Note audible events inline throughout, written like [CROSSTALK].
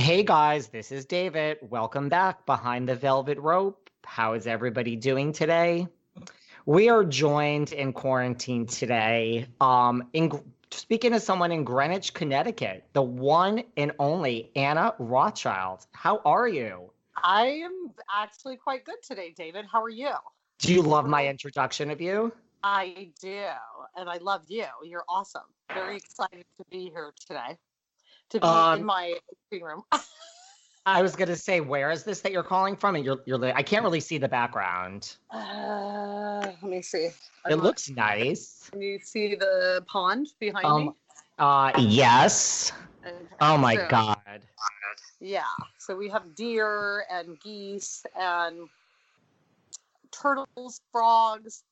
Hey guys, this is David. Welcome back behind the velvet rope. How is everybody doing today? We are joined in quarantine today. Um, in speaking to someone in Greenwich, Connecticut, the one and only Anna Rothschild. How are you? I am actually quite good today, David. How are you? Do you love my introduction of you? I do, and I love you. You're awesome. Very excited to be here today. To be Um, in my green room. [LAUGHS] I was gonna say, where is this that you're calling from? And you're, you're, I can't really see the background. Uh, let me see. It I'm- looks nice. Can you see the pond behind Um, me? Uh, yes. And- Oh my so- god. Yeah. So we have deer and geese and turtles, frogs.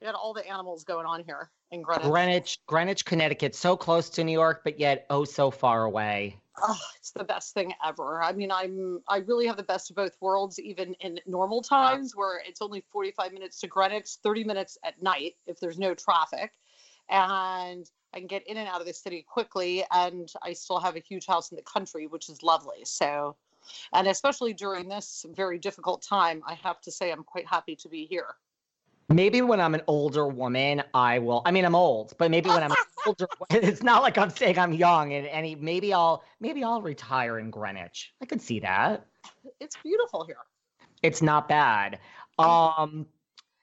We got all the animals going on here in Greenwich. Greenwich, Greenwich, Connecticut, so close to New York, but yet oh so far away. Oh, it's the best thing ever. I mean, I'm I really have the best of both worlds, even in normal times where it's only 45 minutes to Greenwich, 30 minutes at night if there's no traffic, and I can get in and out of the city quickly, and I still have a huge house in the country, which is lovely. So, and especially during this very difficult time, I have to say I'm quite happy to be here. Maybe when I'm an older woman, I will. I mean, I'm old, but maybe when I'm [LAUGHS] older, it's not like I'm saying I'm young. And any, maybe I'll, maybe I'll retire in Greenwich. I could see that. It's beautiful here. It's not bad. Um,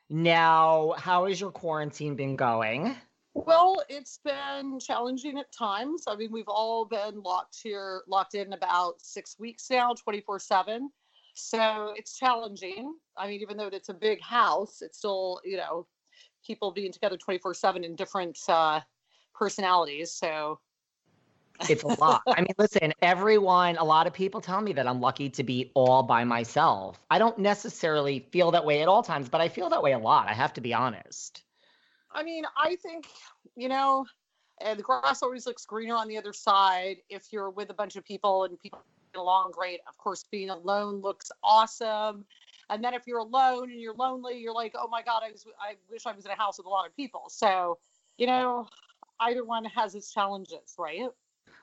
now, how has your quarantine been going? Well, it's been challenging at times. I mean, we've all been locked here, locked in about six weeks now, 24 7. So it's challenging. I mean, even though it's a big house, it's still, you know, people being together 24 7 in different uh, personalities. So It's a lot. I mean, listen, everyone, a lot of people tell me that I'm lucky to be all by myself. I don't necessarily feel that way at all times, but I feel that way a lot. I have to be honest. I mean, I think, you know, uh, the grass always looks greener on the other side. If you're with a bunch of people and people along great, of course, being alone looks awesome. And then if you're alone and you're lonely, you're like, oh my God, I, was, I wish I was in a house with a lot of people. So, you know, either one has its challenges, right?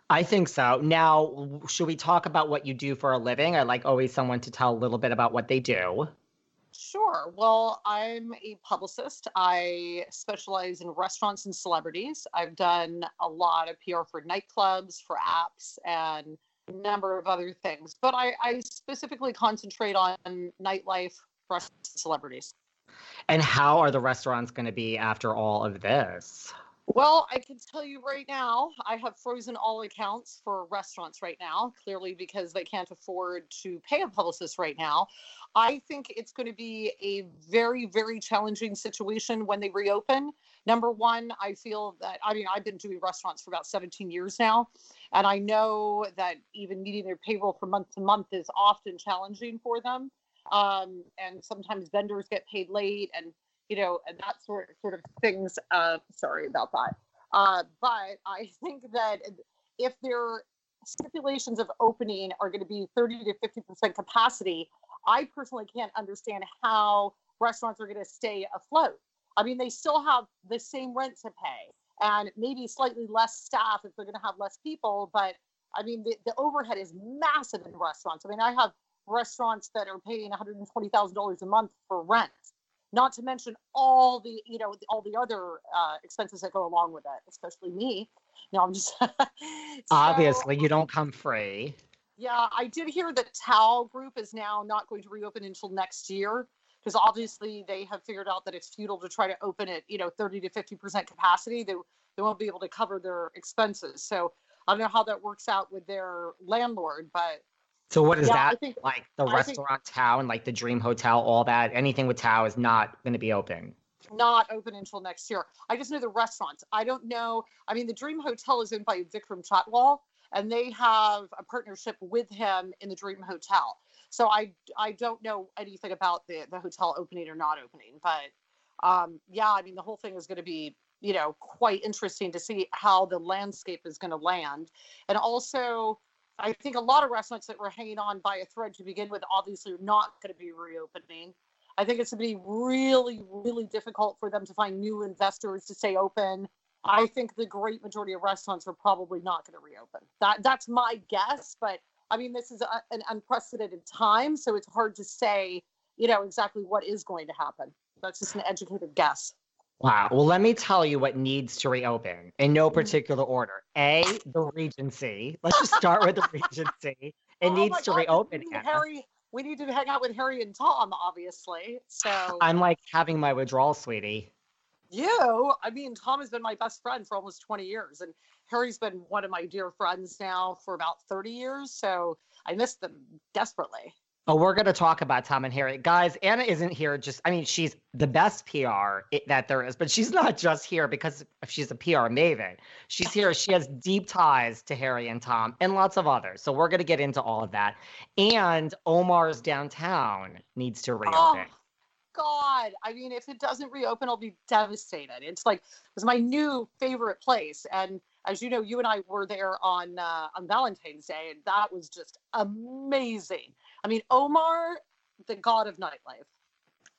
I think so. Now, should we talk about what you do for a living? I like always someone to tell a little bit about what they do. Sure. Well, I'm a publicist. I specialize in restaurants and celebrities. I've done a lot of PR for nightclubs, for apps, and number of other things. But I, I specifically concentrate on nightlife, for celebrities. And how are the restaurants going to be after all of this? Well, I can tell you right now, I have frozen all accounts for restaurants right now, clearly because they can't afford to pay a publicist right now. I think it's going to be a very, very challenging situation when they reopen. Number one, I feel that, I mean, I've been doing restaurants for about 17 years now, and I know that even meeting their payroll from month to month is often challenging for them. Um, and sometimes vendors get paid late and you know, and that sort sort of things. Uh, sorry about that. Uh, but I [LAUGHS] think that if their stipulations of opening are going to be 30 to 50% capacity, I personally can't understand how restaurants are going to stay afloat. I mean, they still have the same rent to pay and maybe slightly less staff if they're going to have less people. But I mean, the, the overhead is massive in restaurants. I mean, I have restaurants that are paying $120,000 a month for rent, not to mention all the, you know, all the other uh, expenses that go along with it, especially me. No, I'm just. [LAUGHS] so, Obviously, you don't come free. Yeah, I did hear that Tao Group is now not going to reopen until next year because obviously they have figured out that it's futile to try to open it, you know, 30 to 50% capacity. They, they won't be able to cover their expenses. So I don't know how that works out with their landlord, but. So what is Yeah, that? think- like the I think- restaurant Tao and like the Dream Hotel, all that, anything with Tao is not going to be open. not open until next year. I just know the restaurants. I don't know. I mean, the Dream Hotel is owned by Vikram Chatwal, and they have a partnership with him in the Dream Hotel. So I I don't know anything about the the hotel opening or not opening, but um, yeah, I mean, the whole thing is going to be you know quite interesting to see how the landscape is going to land, and also. I think a lot of restaurants that were hanging on by a thread to begin with obviously are not going to be reopening. I think it's going to be really, really difficult for them to find new investors to stay open. I think the great majority of restaurants are probably not going to reopen. That that's my guess, but I mean this is a, an unprecedented time, so it's hard to say, you know, exactly what is going to happen. That's just an educated guess. Wow. Well, let me tell you what needs to reopen in no Mm-hmm. particular order. A, the Regency. Let's just start with the [LAUGHS] Regency. It Oh needs to God, reopen. We need Harry, we need to hang out with Harry and Tom, obviously. So I'm like having my withdrawal, sweetie. You, I mean, Tom has been my best friend for almost 20 years, and Harry's been one of my dear friends now for about 30 years. So I miss them desperately. Oh, we're going to talk about Tom and Harry. Guys, Anna isn't here just, I mean, she's the best PR that there is, but she's not just here because she's a PR maven. She's here, she has deep ties to Harry and Tom and lots of others. So we're going to get into all of that. And Omar's downtown needs to reopen. Oh, God. I mean, if it doesn't reopen, I'll be devastated. It's like, it was my new favorite place. And as you know, you and I were there on uh, on Valentine's Day, and that was just amazing. I mean, Omar, the god of nightlife.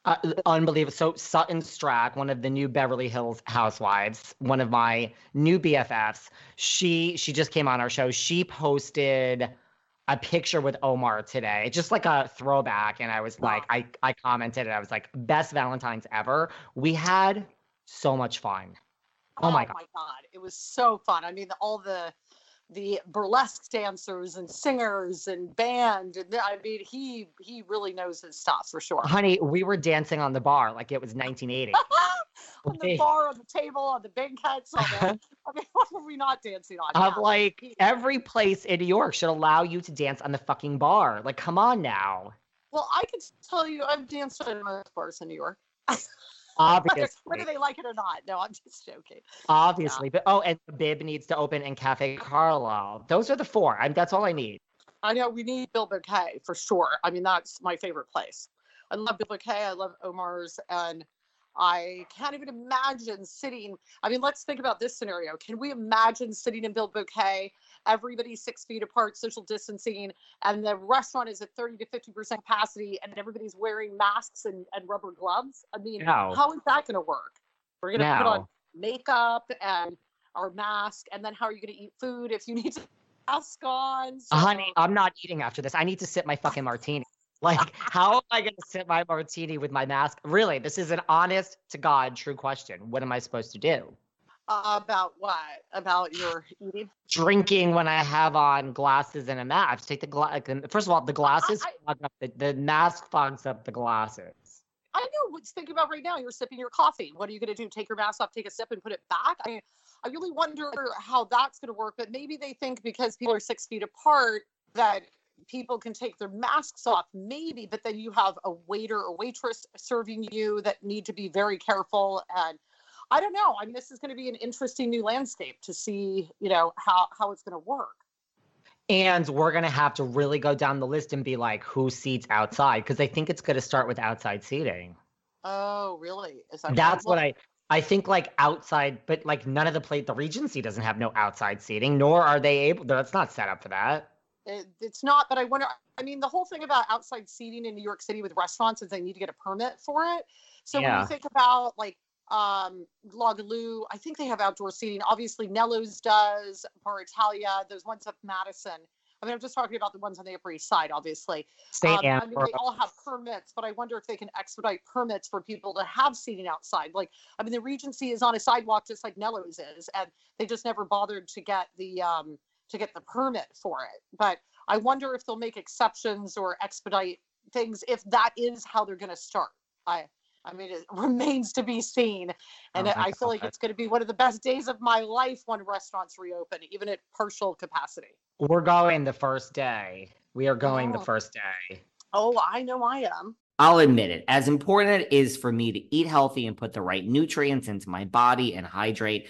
Uh, unbelievable. So Sutton Stracke, one of the new Beverly Hills housewives, one of my new BFFs, she she just came on our show. She posted a picture with Omar today, just like a throwback, and I was like, I I commented, and I was like, best Valentine's ever. We had so much fun. Oh my oh God. my god, it was so fun. I mean, all the the burlesque dancers and singers and band. And I mean, he he really knows his stuff for sure. Honey, we were dancing on the bar like it was 1980. [LAUGHS] on the bar, on the table, on the. On the, [LAUGHS] I mean, [LAUGHS] what were we not dancing on? Of Yeah. like every place in New York should allow you to dance on the fucking bar. Like, come on now. Well, I can tell you, I've danced on most bars in New York. Obviously. Whether they like it or not. No, I'm just joking. Obviously, but oh, and Bib needs to open in Cafe Carlyle. Those are the four. I'm, that's all I need. I know we need Bilboquet for sure. I mean, that's my favorite place. I love Bilboquet. I love Omar's, and I can't even imagine sitting. I mean, let's think about this scenario. Can we imagine sitting in Bilboquet, everybody six feet apart, social distancing, and the restaurant is at 30 to 50% capacity, and everybody's wearing masks and, and rubber gloves? I mean, how is that going to work? We're going to put on makeup and our mask, and then how are you going to eat food if you need to [LAUGHS] mask on? So- Honey, I'm not eating after this. I need to sip my fucking martini. Like, [LAUGHS] how am I going to sip my martini with my mask? Really, this is an honest to God true question. What am I supposed to do? About what? About your eating? Drinking when I have on glasses and a mask. I have to take the glass. First of all, the glasses, I- up the, the mask fogs up the glasses. I know what's thinking about right now. You're sipping your coffee. What are you going to do? Take your mask off, take a sip, and put it back? I, I really wonder how that's going to work. But maybe they think because people are six feet apart that people can take their masks off. Maybe, but then you have a waiter or waitress serving you that need to be very careful. And I don't know. I mean, this is going to be an interesting new landscape to see. You know how how it's going to work. And we're going to have to really go down the list and be like, who seats outside? Because I think it's going to start with outside seating. Oh, really? Is that That's what I. I think like outside, but like none of the plate, the Regency doesn't have no outside seating, nor are they able. That's not set up for that. It, it's not, but I wonder. I mean, the whole thing about outside seating in New York City with restaurants is they need to get a permit for it. So when you think about like um La Goulue, I think they have outdoor seating. Obviously, Nello's does, Bar Italia, those ones up Madison. I mean, I'm just talking about the ones on the Upper East Side, obviously. Um, I mean, they all have permits, but I wonder if they can expedite permits for people to have seating outside. Like, I mean, the Regency is on a sidewalk just like Nello's is, and they just never bothered to get the um, to get the permit for it. But I wonder if they'll make exceptions or expedite things if that is how they're going to start. I I mean, it [LAUGHS] remains to be seen, and Oh I feel like it's going to be one of the best days of my life when restaurants reopen, even at partial capacity. We're going the first day. We are going the Oh. first day. Oh, I know I am. I'll admit it. As important as it is for me to eat healthy and put the right nutrients into my body and hydrate,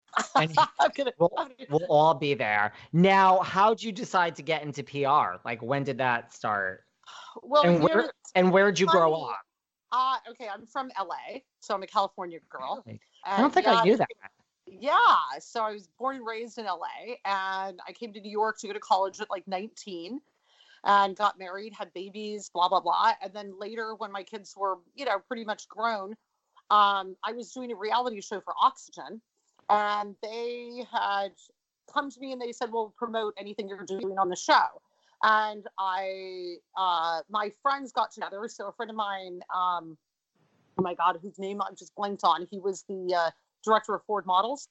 And [LAUGHS] gonna, we'll, we'll all be there. Now, how'd you decide to get into PR? Like, when did that start? well, and where and where'd you grow up? uh, okay, I'm from LA, so I'm a California girl. Really? I don't think yeah, I knew that. Yeah, so I was born and raised in LA, and I came to New York to go to college at like 19, and got married, had babies, blah blah blah. And then later, when my kids were, you know, pretty much grown, um, I was doing a reality show for Oxygen, and they had come to me and they said, "We'll promote anything you're doing on the show." And I, uh, my friends got together. So a friend of mine, um, oh my God, whose name I'm just blanked on. He was the uh, director of Ford Models.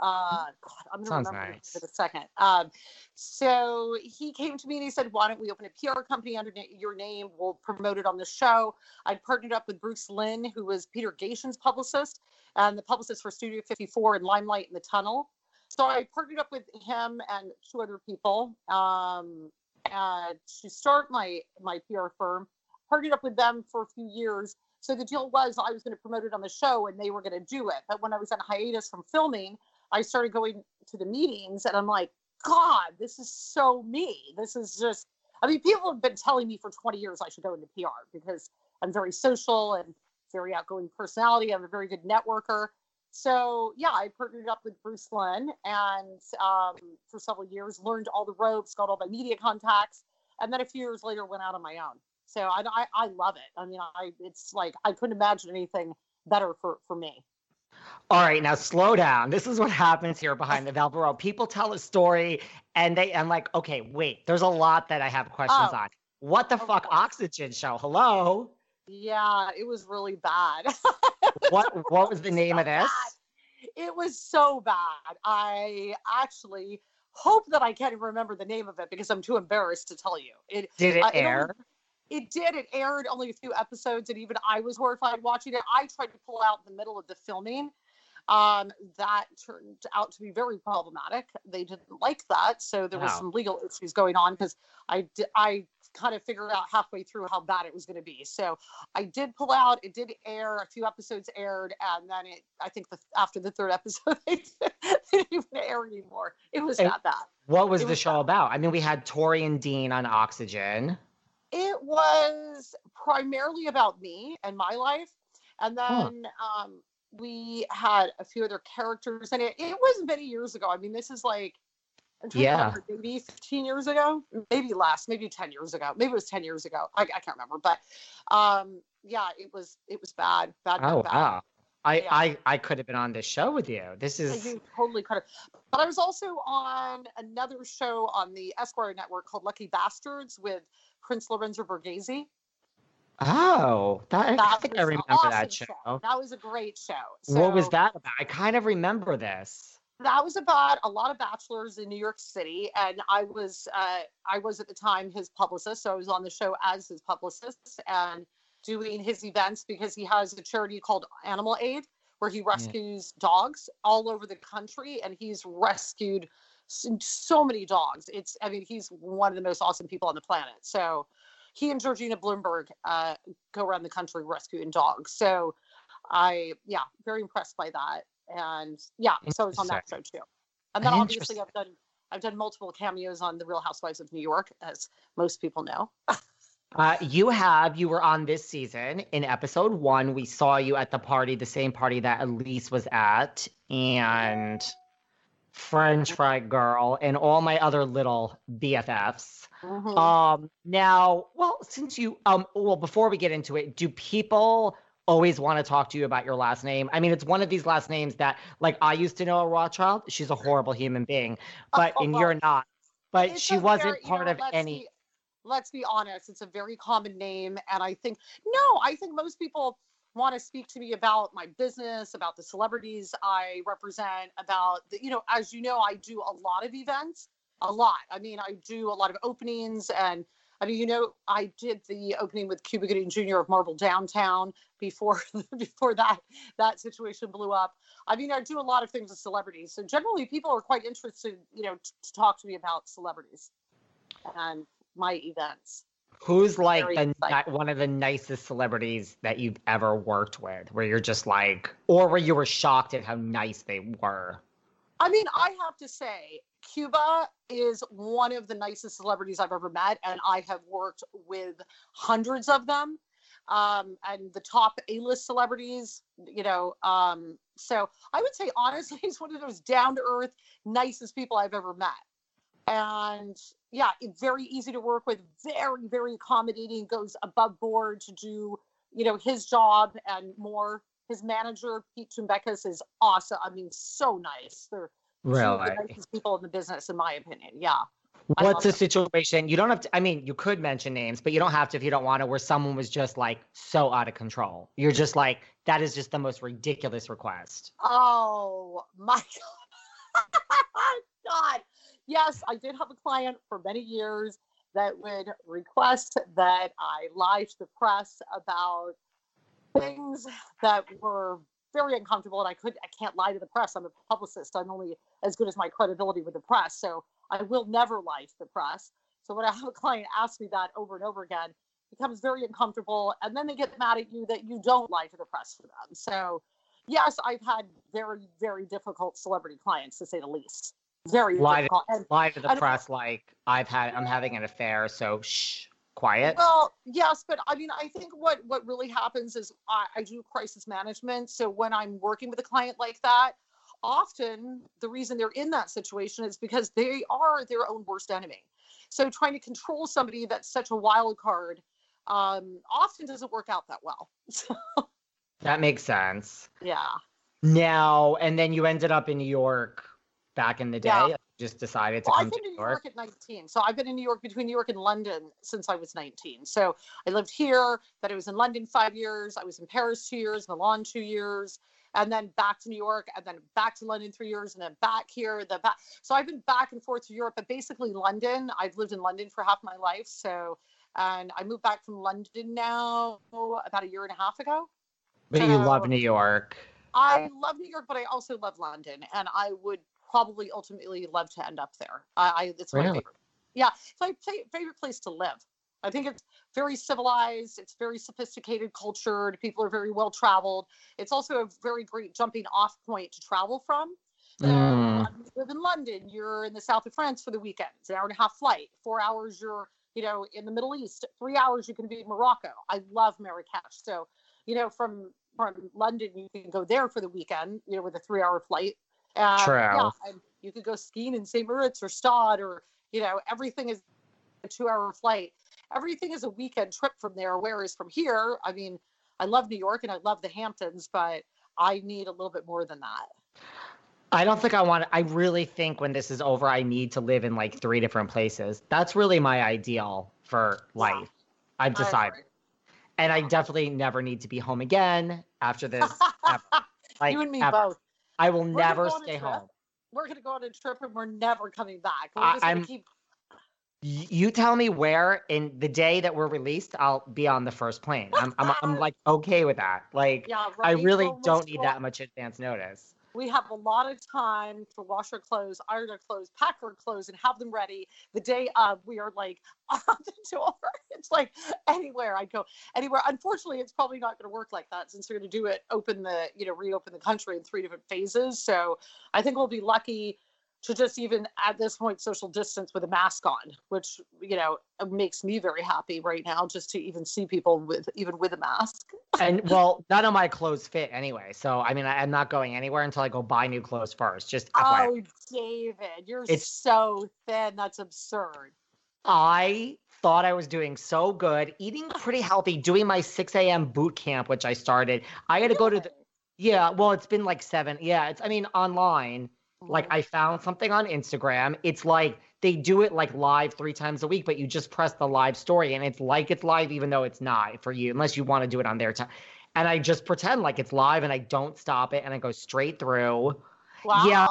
Uh, God, I'm gonna Sounds remember nice. in a second. Um, so he came to me and he said, "Why don't we open a PR company under your name? We'll promote it on the show." I partnered up with Bruce Lynn, who was Peter Gatien's publicist and the publicist for Studio 54 and Limelight in the Tunnel. So I partnered up with him and two other people um, uh, to start my my PR firm. Partnered up with them for a few years. So the deal was I was going to promote it on the show and they were going to do it. But when I was on hiatus from filming, I started going to the meetings and I'm like, God, this is so me. This is just, I mean, people have been telling me for 20 years I should go into PR because I'm very social and very outgoing personality. I'm a very good networker. So yeah, I partnered up with Bruce Lynn and um, for several years learned all the ropes, got all my media contacts, and then a few years later went out on my own. So I, I, I love it. I mean, I it's like I couldn't imagine anything better for for me. All right, now slow down. This is what happens here behind the velvet rope. People tell a story and they I'm like, okay, wait, there's a lot that I have questions Oh. on. What the fuck course. oxygen show? Hello? Yeah, it was really bad. [LAUGHS] What what was the name of this? It was so bad. I actually hope that I can't even remember the name of it because I'm too embarrassed to tell you. It Did it Uh, it only- air? It did. It aired only a few episodes, and even I was horrified watching it. I tried to pull out in the middle of the filming. Um, that turned out to be very problematic. They didn't like that, so there was some legal issues going on because I di- I kind of figured out halfway through how bad it was going to be. So I did pull out. It did air. A few episodes aired, and then it. I think the, after the third [LAUGHS] episode, they didn't even air anymore. It was And- that. What was it the was show about? I mean, we had Tori and Dean on oxygen. It was primarily about me and my life. And Huh. then um, we had a few other characters in it. It was many years ago. I mean, this is like I'm trying to Yeah. remember, maybe 15 years ago, maybe less, maybe 10 years ago, maybe it was 10 years ago. I, I can't remember, but um, yeah, it was it was bad, bad, bad, Oh bad. wow. I, Yeah. I I could have been on this show with you. This is do totally could have. But I was also on another show on the Esquire network called Lucky Bastards with Prince Lorenzo Borghese. oh that, I think I remember awesome that show. That was a great show. what was that about? I kind of remember this. that was about a lot of bachelors in New York City, and I was uh, I was at the time his publicist, so I was on the show as his publicist and doing his events because he has a charity called Animal Aid where he rescues dogs all over the country, and he's rescued so many dogs. It's I mean he's one of the most awesome people on the planet. So he and Georgina Bloomberg uh, go around the country rescuing dogs. So I yeah very impressed by that and yeah so it's on that show too and then obviously i've done i've done multiple cameos on the real housewives of new york as most people know [LAUGHS] Uh, you have you were on this season in episode one. We saw you at the party, the same party that Elise was at, and French Fry Girl, and all my other little BFFs. Mhm. Um, now, well, since you, um, well, before we get into it, do people always want to talk to you about your last name? I mean, it's one of these last names that, like, I used to know a Rothschild. She's a horrible human being, but and [LAUGHS] you're not. But she wasn't part know, of any. be- let's be honest it's a very common name and i think no i think most people want to speak to me about my business about the celebrities i represent about the, you know as you know i do a lot of events a lot i mean i do a lot of openings and I mean, you know, I did the opening with Cuba Gooding Jr. of Marble Downtown before [LAUGHS] before that that situation blew up. I mean, I do a lot of things with celebrities, so generally people are quite interested, you know, to talk to me about celebrities and my events. Who's like the, one of the nicest celebrities that you've ever worked with, where you're just like, or where you were shocked at how nice they were? I mean, I have to say, Cuba is one of the nicest celebrities I've ever met, and I have worked with hundreds of them. Um, and the top A-list celebrities, you know. Um, so I would say honestly, [LAUGHS] he's one of those down-to-earth, nicest people I've ever met. And yeah, very easy to work with, very, very accommodating, goes above board to do, you know, his job and more. His manager, Pete Tumbekas, is awesome. I mean, so nice. They're of the nicest people in the business, in my opinion. Yeah. What's the situation? You don't have to. I mean, you could mention names, but you don't have to if you don't want to. Where someone was just like so out of control. You're just like that is just the most ridiculous request. Oh my [LAUGHS] God. Yes, I did have a client for many years that would request that I lie to the press about things that were very uncomfortable and I could I can't lie to the press. I'm a publicist. I'm only as good as my credibility with the press. So I will never lie to the press. So when I have a client ask me that over and over again, it becomes very uncomfortable. And then they get mad at you that you don't lie to the press for them. So yes, I've had very, very difficult celebrity clients to say the least. Very Lie to- And Lie to the press like I've had. I'm having an affair, so shh, quiet. Well, yes, but I mean, I think what what really happens is I, I do crisis management. So when I'm working with a client like that, often the reason they're in that situation is because they are their own worst enemy. So trying to control somebody that's such a wild card um, often doesn't work out that well. [LAUGHS] that makes sense. yeah. Now and then you ended up in New York back in the day. Yeah. Just decided to Well, come I've to been to New York. York at 19. So I've been in New York between New York and London since I was 19. So I lived here, then I was in London five years. I was in Paris two years, Milan two years, and then back to New York, and then back to London three years, and then back here, then back. So I've been back and forth to Europe, but basically London. I've lived in London for half my life. So, and I moved back from London now about a year and a half ago. But you love New York. I love New York, but I also love London, and I would probably ultimately love to end up there. I, I it's my favorite. Yeah, it's my fa- favorite place to live. I think it's very civilized. It's very sophisticated, cultured. People are very well traveled. It's also a very great jumping off point to travel from. So, Mm. you live in London. You're in the south of France for the weekend. It's an hour and a half flight. Four hours, you're you know in the Middle East. Three hours, you can be in Morocco. I love Marrakesh. So you know from from London, you can go there for the weekend. You know with a three hour flight. Uh, True. Yeah, and You could go skiing in St. Moritz or Gstaad, or you know, everything is a two-hour flight. Everything is a weekend trip from there. Whereas from here, I mean, I love New York and I love the Hamptons, but I need a little bit more than that. I don't think I want to. I really think when this is over, I need to live in like three different places. That's really my ideal for life. Yeah, I've decided. And I definitely never need to be home again after this. [LAUGHS] like, you and me ever. both. I will we're never stay home. We're gonna go on a trip and we're never coming back. We're just I, gonna keep you tell me where in the day that we're released i'll be on the first plane i'm, I'm, I'm like okay with that like [LAUGHS] yeah, right. i really don't need that much advance notice we have a lot of time to wash our clothes iron our clothes pack our clothes and have them ready the day of. We are like on the door it's like anywhere i go anywhere. Unfortunately it's probably not going to work like that since we're going to do it open the you know reopen the country in three different phases. So i think we'll be lucky to just even at this point social distance with a mask on which you know makes me very happy right now just to even see people with even with a mask. And well none of my clothes fit anyway so i mean I, am not going anywhere until i go buy new clothes first just oh FYI. david you're it's, so thin that's absurd. I thought i was doing so good eating pretty healthy doing my 6 a.m boot camp which i started. I had to go to the yeah well it's been like seven yeah it's i mean online like I found something on Instagram. It's like they do it like live three times a week, but you just press the live story and it's like it's live even though it's not for you, unless you want to do it on their time. And I just pretend like it's live and I don't stop it and I go straight through. Wow. Yeah.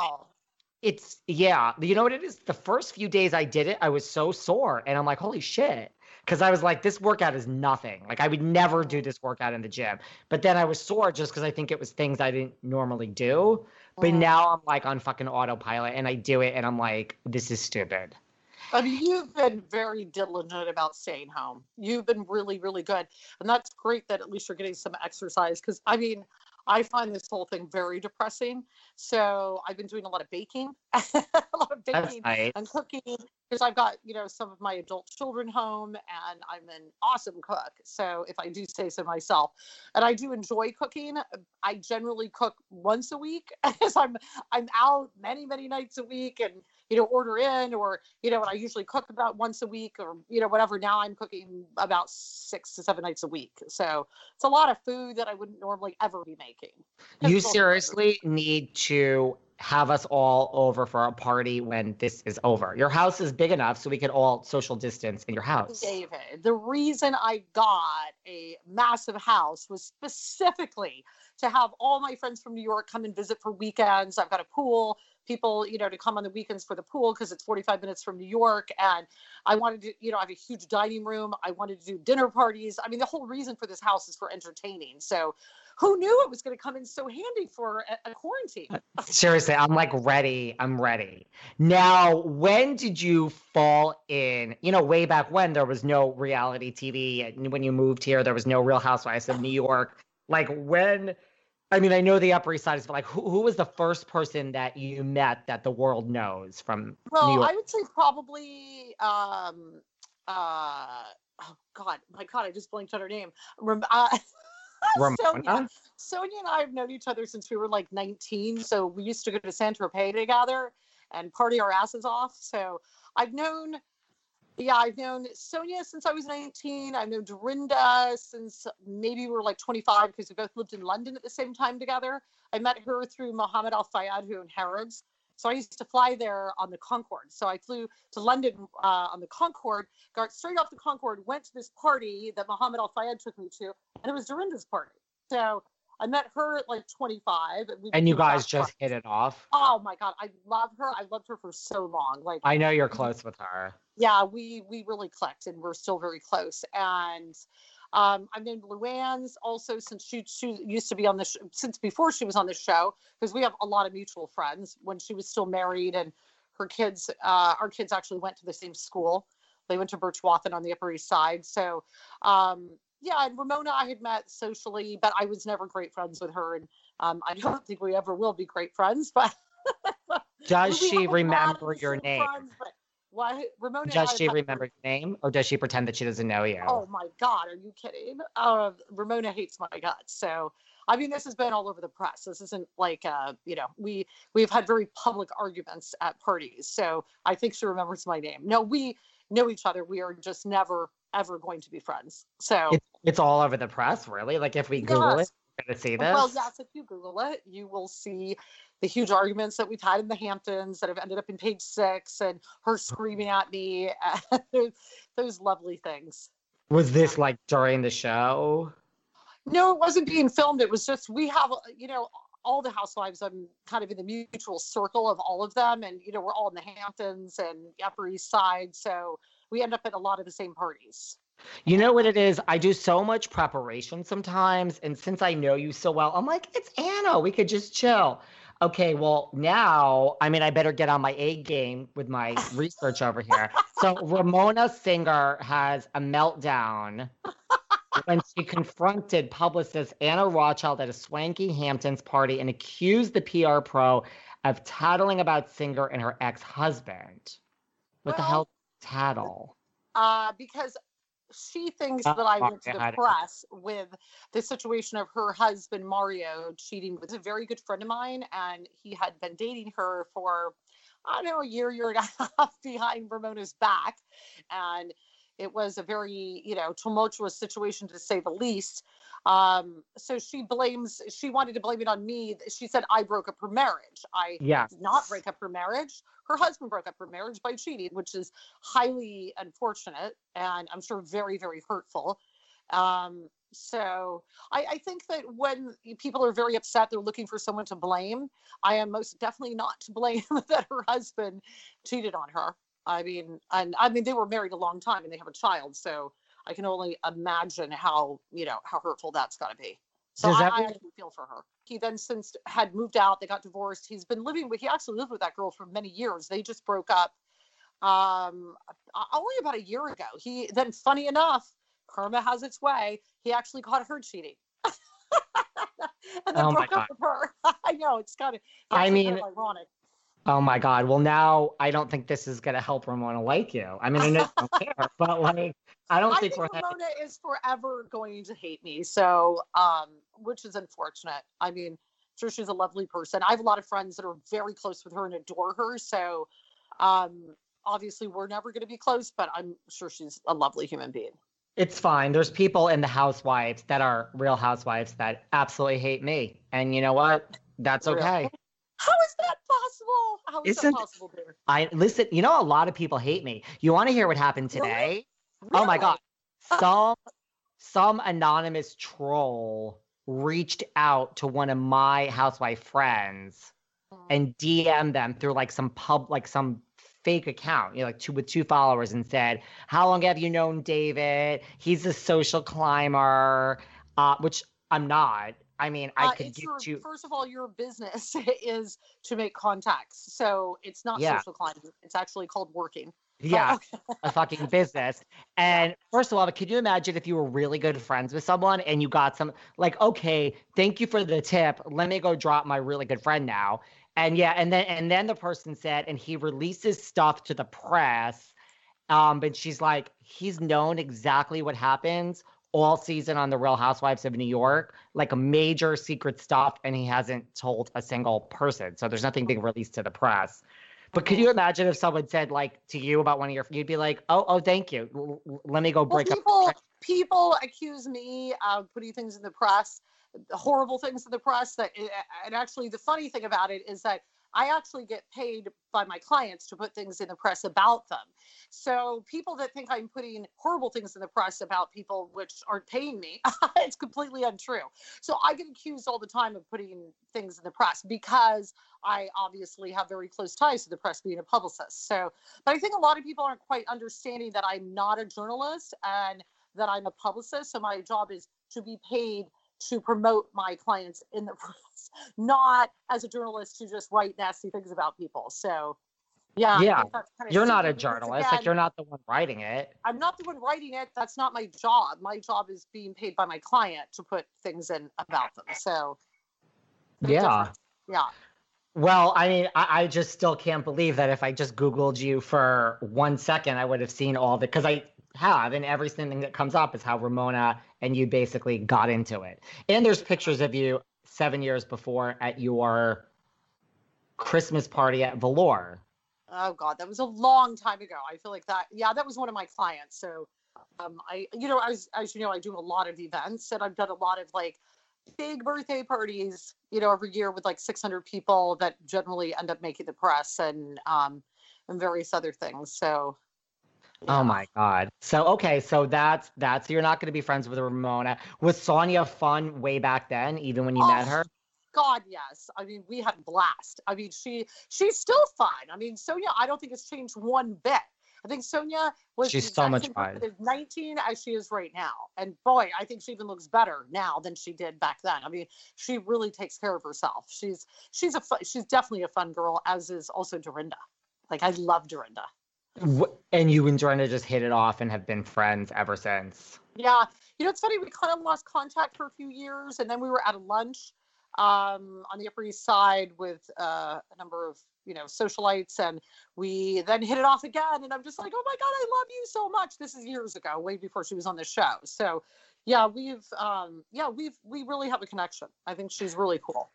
It's yeah. You know what it is? The first few days I did it, I was so sore and I'm like, holy shit. Cause I was like, this workout is nothing. Like I would never do this workout in the gym. But then I was sore just because I think it was things I didn't normally do. But mm. now I'm like on fucking autopilot and I do it and I'm like, this is stupid. I mean, you've been very diligent about staying home. You've been really, really good. And that's great that at least you're getting some exercise. Cause I mean, I find this whole thing very depressing. So I've been doing a lot of baking, [LAUGHS] a lot of baking nice. and cooking because I've got, you know, some of my adult children home and I'm an awesome cook. So if I do say so myself, and I do enjoy cooking, I generally cook once a week [LAUGHS] as I'm I'm out many, many nights a week and you know, order in or, you know, and I usually cook about once a week or, you know, whatever. Now I'm cooking about six to seven nights a week. So it's a lot of food that I wouldn't normally ever be making. You seriously need to have us all over for a party when this is over. Your house is big enough so we can all social distance in your house. David, the reason I got a massive house was specifically to have all my friends from New York come and visit for weekends. I've got a pool people, you know, to come on the weekends for the pool because it's 45 minutes from New York. And I wanted to, you know, I have a huge dining room. I wanted to do dinner parties. I mean, the whole reason for this house is for entertaining. So who knew it was going to come in so handy for a, a quarantine? Uh, seriously, I'm like ready. I'm ready. Now, when did you fall in? You know, way back when there was no reality TV. When you moved here, there was no Real Housewives of New York. Like when I mean, I know the Upper East Side is, but like, who, who was the first person that you met that the world knows from well, New York? I would say probably, um, uh, oh God, my God, I just blinked on her name. Rem- uh, [LAUGHS] Sonja. Sonja and I have known each other since we were like 19. So we used to go to Saint Tropez together and party our asses off. So I've known yeah, I've known Sonja since I was 19. I've known Dorinda since maybe we were like 25 because we both lived in London at the same time together. I met her through Mohammed Al Fayed, who Harrods. So I used to fly there on the Concorde. So I flew to London uh, on the Concorde, got straight off the Concorde, went to this party that Mohammed Al Fayed took me to, and it was Dorinda's party. So I met her at like 25. And, and you guys just hit it off. Oh my god, I love her. I loved her for so long. Like I know you're close with her. Yeah, we we really clicked, and we're still very close. And um, I've known LuAnn's also since she she used to be on the sh- since before she was on the show because we have a lot of mutual friends when she was still married and her kids uh, our kids actually went to the same school. They went to Birch Wathen on the Upper East Side. So um, yeah, and Ramona I had met socially, but I was never great friends with her, and um, I don't think we ever will be great friends. But does [LAUGHS] she remember your name? Friends, what Ramona? Does she remember your name, or does she pretend that she doesn't know you? Oh my God, are you kidding? Uh, Ramona hates my guts. So I mean, this has been all over the press. This isn't like, uh, you know, we we've had very public arguments at parties. So I think she remembers my name. No, we know each other. We are just never ever going to be friends. So it's, it's all over the press, really. Like if we Google Yes. it, we're gonna see this. Well, yes, if you Google it, you will see the huge arguments that we've had in the Hamptons that have ended up in page six and her screaming at me. [LAUGHS] those lovely things. Was this like during the show? No, it wasn't being filmed. It was just, we have, you know, all the housewives, I'm kind of in the mutual circle of all of them. And, you know, we're all in the Hamptons and Upper East Side. So we end up at a lot of the same parties. You know what it is? I do so much preparation sometimes. And since I know you so well, I'm like, it's Anna. We could just chill. Okay, well, now, I mean, I better get on my A game with my [LAUGHS] research over here. So, Ramona Singer has a meltdown [LAUGHS] when she confronted publicist Anna Rothschild at a swanky Hamptons party and accused the PR pro of tattling about Singer and her ex husband. What the Well- hell, tattle? uh, because she thinks that I went to the press with the situation of her husband Mario cheating with a very good friend of mine, and he had been dating her for I don't know a year, year and a [LAUGHS] half behind Ramona's back, and it was a very you know tumultuous situation to say the least. Um, so she blames. She wanted to blame it on me. She said I broke up her marriage. I Yeah. did not break up her marriage. Her husband broke up her marriage by cheating, which is highly unfortunate and I'm sure very, very hurtful. Um, so I, I think that when people are very upset, they're looking for someone to blame. I am most definitely not to blame [LAUGHS] that her husband cheated on her. I mean, and I mean, they were married a long time and they have a child. So I can only imagine how, you know, how hurtful that's got to be. So I, I actually feel for her. He then since had moved out, they got divorced. He's been living with, he actually lived with that girl for many years. They just broke up um only about a year ago. He then funny enough, karma has its way. He actually caught her cheating. [LAUGHS] and then Oh broke up with her. [LAUGHS] I know it's kind of I mean- ironic. Oh my God. Well, now I don't think this is going to help Ramona like you. I mean, I know you don't care, [LAUGHS] but like, I don't I think think we're. Ramona is forever going to hate me. So, um, which is unfortunate. I mean, sure she's a lovely person. I have a lot of friends that are very close with her and adore her. So, um, obviously we're never going to be close, but I'm sure she's a lovely human being. It's fine. There's people in the housewives that are real housewives that absolutely hate me. And you know what? That's okay. How is that possible? How is Isn't- that possible? I listen, you know, a lot of people hate me. You want to hear what happened Really? today? Oh my God. Some some anonymous troll reached out to one of my housewife friends and DM them through like some pub, like some fake account, you know, like two with two followers, and said, "How long have you known David? He's a social climber," uh, which I'm not. I mean, I Uh, could get your, you. First of all, your business [LAUGHS] is to make contacts, so it's not Yeah. social climbing. It's actually called working. But, Yeah, a fucking business. [LAUGHS] And first of all, could you imagine if you were really good friends with someone and you got some like, okay, thank you for the tip. Let me go drop my really good friend now. And yeah, and then and then the person said, and he releases stuff to the press. Um, but she's like, he's known exactly what happens all season on the Real Housewives of New York, like a major secret stuff, and he hasn't told a single person. So there's nothing being released to the press. But could you imagine if someone said like to you about one of your, you'd be like, oh, oh, thank you. L- l- let me go Well, break people up. people accuse me of putting things in the press, horrible things in the press. That eh, eh, and actually, the funny thing about it is that I actually get paid by my clients to put things in the press about them. So people that think I'm putting horrible things in the press about people which aren't paying me, [LAUGHS] it's completely untrue. So I get accused all the time of putting things in the press because I obviously have very close ties to the press being a publicist. So, but I think a lot of people aren't quite understanding that I'm not a journalist and that I'm a publicist. So my job is to be paid to promote my clients in the [LAUGHS] press, not as a journalist to just write nasty things about people. So, yeah, Yeah, You're not a journalist. Like you're not the one writing it. I'm not the one writing it. That's not my job. My job is being paid by my client to put things in about them. So, Yeah. difference. yeah. Well, I mean, I, I just still can't believe that if I just Googled you for one second, I would have seen all the because I have, and everything that comes up is how Ramona and you basically got into it. And there's pictures of you seven years before at your Christmas party at Velour. Oh God, that was a long time ago. I feel like that. Yeah, that was one of my clients. So, um, I, you know, as as you know, I do a lot of events, and I've done a lot of like big birthday parties, you know, every year with like 600 people that generally end up making the press and um and various other things. So, Oh my God. So okay, so that's that's you're not going to be friends with Ramona. Was Sonja fun way back then, even when you oh met Oh, her? God, yes. I mean, we had blast. I mean, she she's still fine. I mean, Sonja, I don't think it's changed one bit. I think Sonja was She's so much fun. 19 as she is right now. And boy, I think she even looks better now than she did back then. I mean, she really takes care of herself. She's she's a she's definitely a fun girl, as is also Dorinda. Like I love Dorinda. And you and Joanna just hit it off and have been friends ever since. Yeah, you know, it's funny. We kind of lost contact for a few years, and then we were at a lunch um, on the Upper East Side with uh, a number of you know socialites, and we then hit it off again. And I'm just like, oh my god, I love you so much. This is years ago, way before she was on the show. So, yeah, we've um, yeah, we've we really have a connection. I think she's really cool.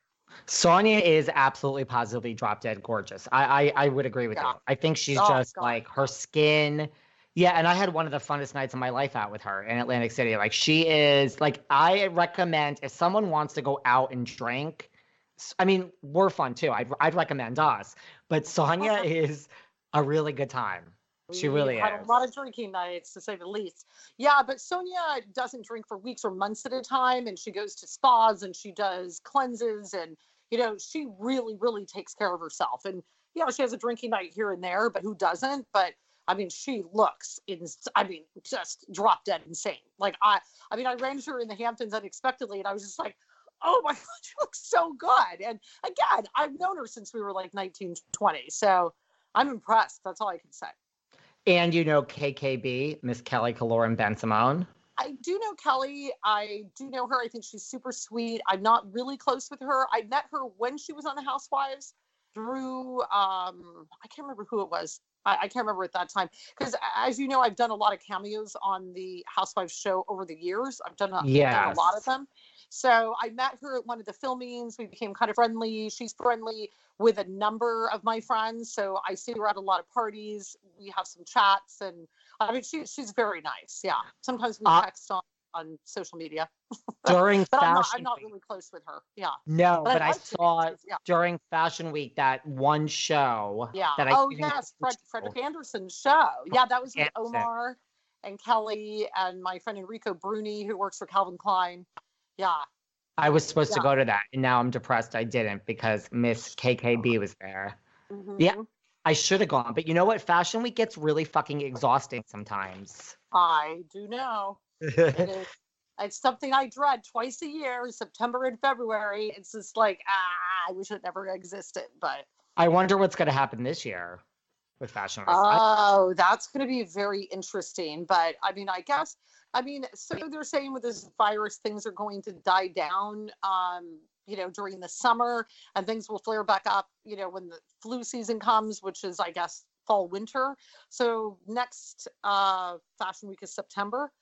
Sonja is absolutely positively drop dead gorgeous. I I, I would agree with Yeah. you. I think she's Oh, just God. like her skin. Yeah, and I had one of the funnest nights of my life out with her in Atlantic City. Like she is like I recommend if someone wants to go out and drink. I mean, we're fun too. I'd I'd recommend us, but Sonja [LAUGHS] is a really good time. She really had is. a lot of drinking nights, to say the least. Yeah, but Sonja doesn't drink for weeks or months at a time, and she goes to spas and she does cleanses, and you know she really, really takes care of herself. And you know she has a drinking night here and there, but who doesn't? But I mean, she looks in. I mean, just drop dead insane. Like I, I mean, I ran into her in the Hamptons unexpectedly, and I was just like. Oh my [LAUGHS] God, she looks so good. And again, I've known her since we were like 19, 20. So I'm impressed. That's all I can say. And you know KKB, Miss Kelly Killoren Bensimon. I do know Kelly. I do know her. I think she's super sweet. I'm not really close with her. I met her when she was on the Housewives through um I can't remember who it was. I, I can't remember at that time because as you know, I've done a lot of cameos on the Housewives show over the years. I've done a, done a lot of them. So I met her at one of the filmings. We became kind of friendly. She's friendly with a number of my friends. So I see her at a lot of parties. We have some chats and I mean she, she's very nice. Yeah. Sometimes we Uh, text on, on social media. [LAUGHS] During But I'm fashion not I'm not really close with her. Yeah. No, But but I to saw yeah. during Fashion Week that one show. Yeah. That I oh yes, Fred. Frederick Anderson's show. Yeah, that was with Anderson. Omar and Kelly and my friend Enrico Bruni, who works for Calvin Klein. Yeah. I was supposed to go to that, and now I'm depressed I didn't because Miss KKB was there. Yeah. Mhm. I should have gone, but you know what? Fashion Week gets really fucking exhausting sometimes. I do know. It [LAUGHS] is. It's something I dread twice a year, September and February. It's just like, ah, I wish it never existed. But I wonder what's going to happen this year with Fashion Week. Oh, that's going to be very interesting. But I mean, I guess, I mean, so they're saying with this virus, things are going to die down, um, you know, during the summer and things will flare back up, you know, when the flu season comes, which is, I guess, fall, winter. So next uh, Fashion Week is September.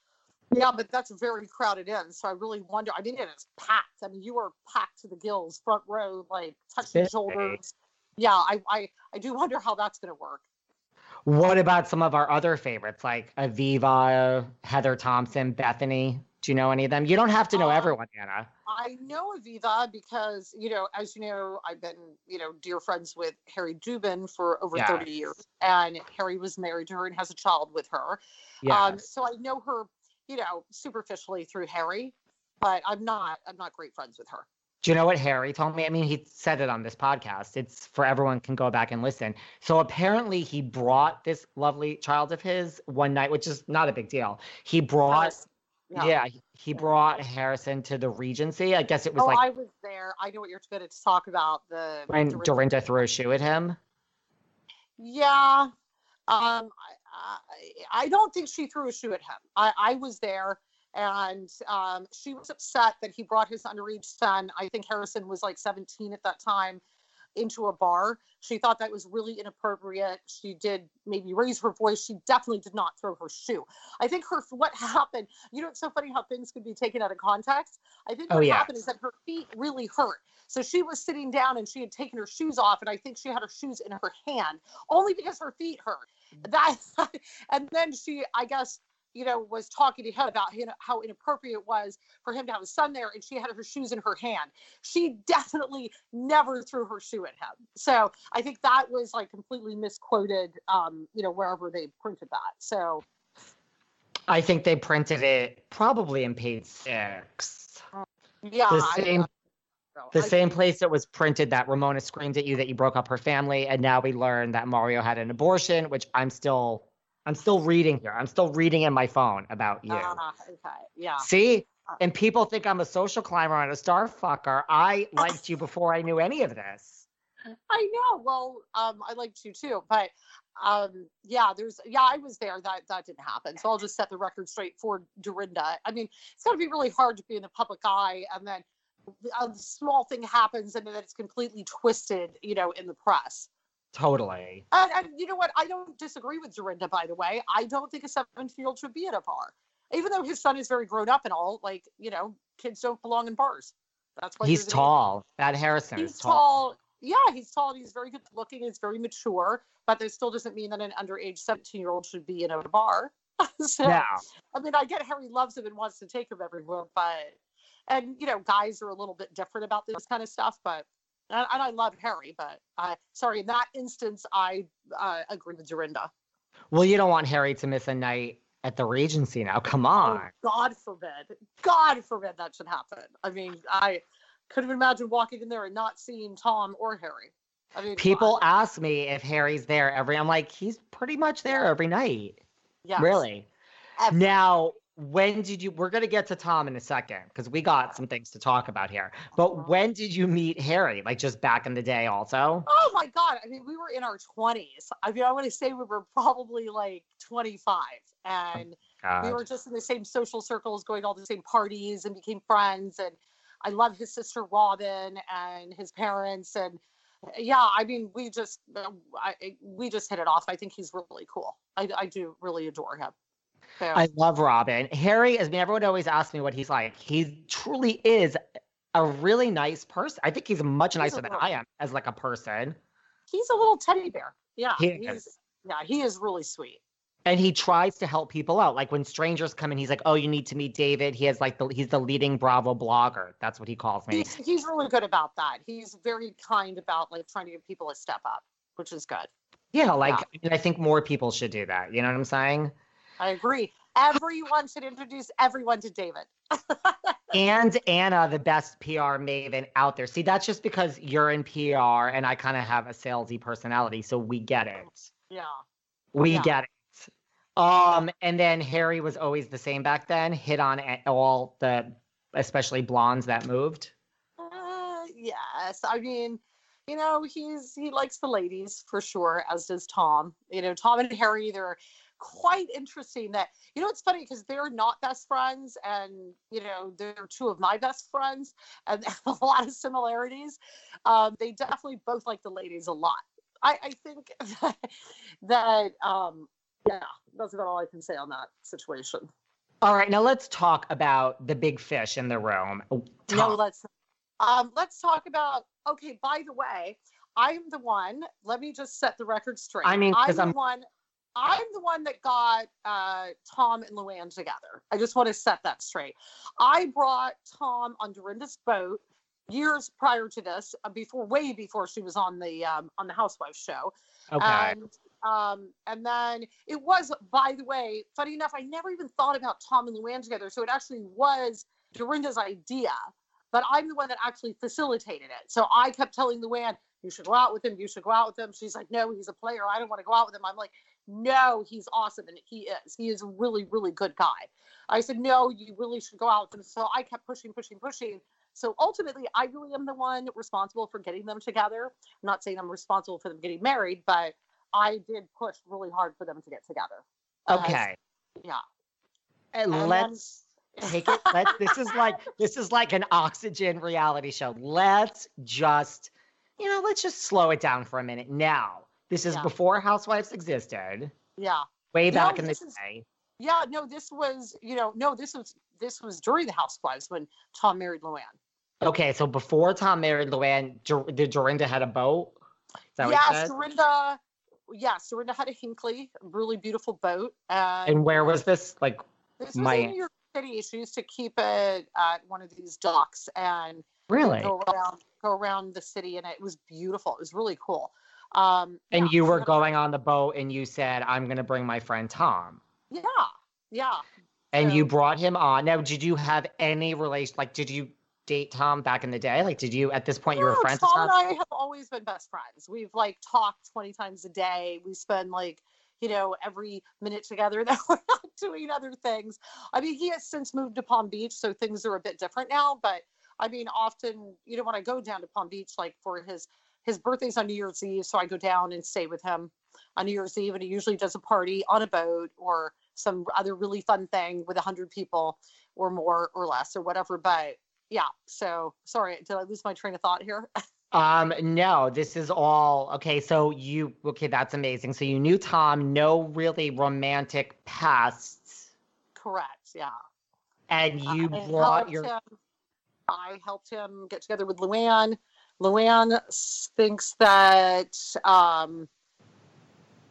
Yeah, but that's very crowded in. So I really wonder. I mean, it is packed. I mean, you are packed to the gills, front row, like touching shoulders. Yeah, I, I, I do wonder how that's going to work. What about some of our other favorites like Aviva, Heather Thomson, Bethany? Do you know any of them? You don't have to know Uh, everyone, Anna. I know Aviva because, you know, as you know, I've been, you know, dear friends with Harry Dubin for over 30 years. And Harry was married to her and has a child with her. Yes. Um, so I know her, you know, superficially through Harry, but I'm not, I'm not great friends with her. Do you know what Harry told me? I mean, he said it on this podcast. It's for everyone can go back and listen. So apparently he brought this lovely child of his one night, which is not a big deal. He brought yeah, he- he brought Harrison to the Regency. I guess it was oh, like I was there. I know what you're going to talk about. The when Dorinda- Dorinda threw a shoe at him. Yeah. Um, I, I, I don't think she threw a shoe at him. I, I was there and um, she was upset that he brought his underage son. I think Harrison was like 17 at that time. into a bar. She thought that was really inappropriate. She did maybe raise her voice. She definitely did not throw her shoe. I think her what happened. You know, it's so funny how things can be taken out of context. I think Oh, what yeah. happened is that her feet really hurt. So she was sitting down and she had taken her shoes off, and I think she had her shoes in her hand only because her feet hurt. That [LAUGHS] and then she, I guess, you know, was talking to him about you know, how inappropriate it was for him to have a son there, and she had her shoes in her hand. She definitely never threw her shoe at him. So I think that was like completely misquoted, um, you know, wherever they printed that. So I think they printed it probably in page six. yeah, The same- so The I same place it was printed that Ramona screamed at you that you broke up her family, and now we learn that Mario had an abortion, which I'm still I'm still reading here. I'm still reading in my phone about you. Ah, okay, yeah. See? And people think I'm a social climber and a star fucker. I liked you before I knew any of this. I know. Well, um, I liked you too, but um, yeah, there's yeah, I was there. That that didn't happen. So I'll just set the record straight for Dorinda. I mean, it's got to be really hard to be in the public eye, and then a small thing happens, and then it's completely twisted, you know, in the press. Totally. And, and you know what? I don't disagree with Dorinda. By the way, I don't think a 17 year old should be at a bar, even though his son is very grown up and all. Like, you know, kids don't belong in bars. That's why He's there's an age tall. That Harrison he's is tall. tall. Yeah, he's tall. and He's very good looking. He's very mature, but that still doesn't mean that an underage 17 year old should be in a bar. [LAUGHS] so, Yeah. I mean, I get Harry loves him and wants to take him everywhere, but, and, you know, guys are a little bit different about this kind of stuff, but, and, and I love Harry, but, uh, sorry, in that instance, I uh, agree with Dorinda. Well, you don't want Harry to miss a night at the Regency now. Come Oh, on. God forbid. God forbid that should happen. I mean, I couldn't imagine walking in there and not seeing Tom or Harry. I mean, People I- ask me if Harry's there every. I'm like, he's pretty much there every night. yes. Really. Every- Now, when did you? We're gonna get to Tom in a second because we got some things to talk about here. But when did you meet Harry? Like just back in the day, also. Oh my God. I mean, we were in our 20s. I mean, I want to say we were probably like 25 and we were just in the same social circles, going to all the same parties and became friends. And I love his sister Robin and his parents. And yeah, I mean, we just, uh, I, we just hit it off. I think he's really cool. I, I do really adore him. I love Robin. Harry is. I mean, everyone always asks me what he's like. He truly is a really nice person. I think he's much He's nicer than I am as like a person. he's a little teddy bear. Yeah. He he's, is. yeah, he is really sweet. and he tries to help people out. Like when strangers come in, he's like, "Oh, you need to meet David." He has like the he's the leading Bravo blogger. That's what he calls me. He's, he's really good about that. He's very kind about like trying to give people a step up, which is good. Yeah, like Yeah. I, mean, I think more people should do that. You know what I'm saying? I agree. Everyone should introduce everyone to David. [LAUGHS] And Anna, the best PR maven out there. See, that's just because you're in PR and I kind of have a salesy personality, so we get it. Yeah. We Yeah. get it. Um, and then Harry was always the same back then. Hit on all the, especially blondes that moved. Uh, yes. I mean, you know, he's he likes the ladies for sure, as does Tom. You know, Tom and Harry, they're quite interesting that you know it's funny because they're not best friends and you know they're two of my best friends and [LAUGHS] a lot of similarities um, they definitely both like the ladies a lot i, I think [LAUGHS] that, that um, yeah that's about all i can say on that situation All right, now let's talk about the big fish in the room. Oh, No, let's um let's talk about okay, by the way, I'm the one, let me just set the record straight. I mean, I'm 'cause the I'm- one I'm the one that got uh, Tom and LuAnn together. I just want to set that straight. I brought Tom on Dorinda's boat years prior to this, uh, before way before she was on the um, on the Housewives show. Okay. And um, and then it was, by the way, funny enough, I never even thought about Tom and LuAnn together. So it actually was Dorinda's idea, but I'm the one that actually facilitated it. So I kept telling LuAnn, you should go out with him. You should go out with him. She's like, no, he's a player. I don't want to go out with him. I'm like, no, he's awesome. And he is. He is a really, really good guy. I said, no, you really should go out And. So I kept pushing, pushing, pushing. So ultimately, I really am the one responsible for getting them together. I'm not saying I'm responsible for them getting married, but I did push really hard for them to get together. As- okay. yeah. And And let's [LAUGHS] take it. Let's. This is like this is like an oxygen reality show. Let's just you know, let's just slow it down for a minute. Now, this is Yeah. before Housewives existed, Yeah. way No, back in the is- day. Yeah, no, this was, you know, no, this was this was during the Housewives when Tom married LuAnn. Okay, so before Tom married LuAnn, did Dorinda had a boat? Is that Yes, said? Dorinda. Yes, Dorinda had a Hinckley, a really beautiful boat. And, And where was this? Like, this was in New York City. She used to keep it at one of these docks and really? go around go around the city, and it was beautiful. It was really cool. Um, And yeah, you were so- going on the boat and you said, I'm going to bring my friend Tom. Yeah, yeah. And you brought him on. Now, did you have any relation? Like, did you date Tom back in the day? Like, did you, at this point, you were friends with Tom and I have always been best friends. We've like talked 20 times a day. We spend like, you know, every minute together [LAUGHS] that we're not doing other things. I mean, he has since moved to Palm Beach, so things are a bit different now. But I mean, often, you know, when I go down to Palm Beach, like for his his birthday's on New Year's Eve, so I go down and stay with him on New Year's Eve, and he usually does a party on a boat or some other really fun thing with a hundred people or more or less or whatever. But yeah, so sorry, did I lose my train of thought here? [LAUGHS] Um, no, this is all okay. So you, okay, that's amazing. So you knew Tom, no really romantic pasts, Correct. Yeah. and you brought your. him- I helped him get together with LuAnn. LuAnn thinks that. Um,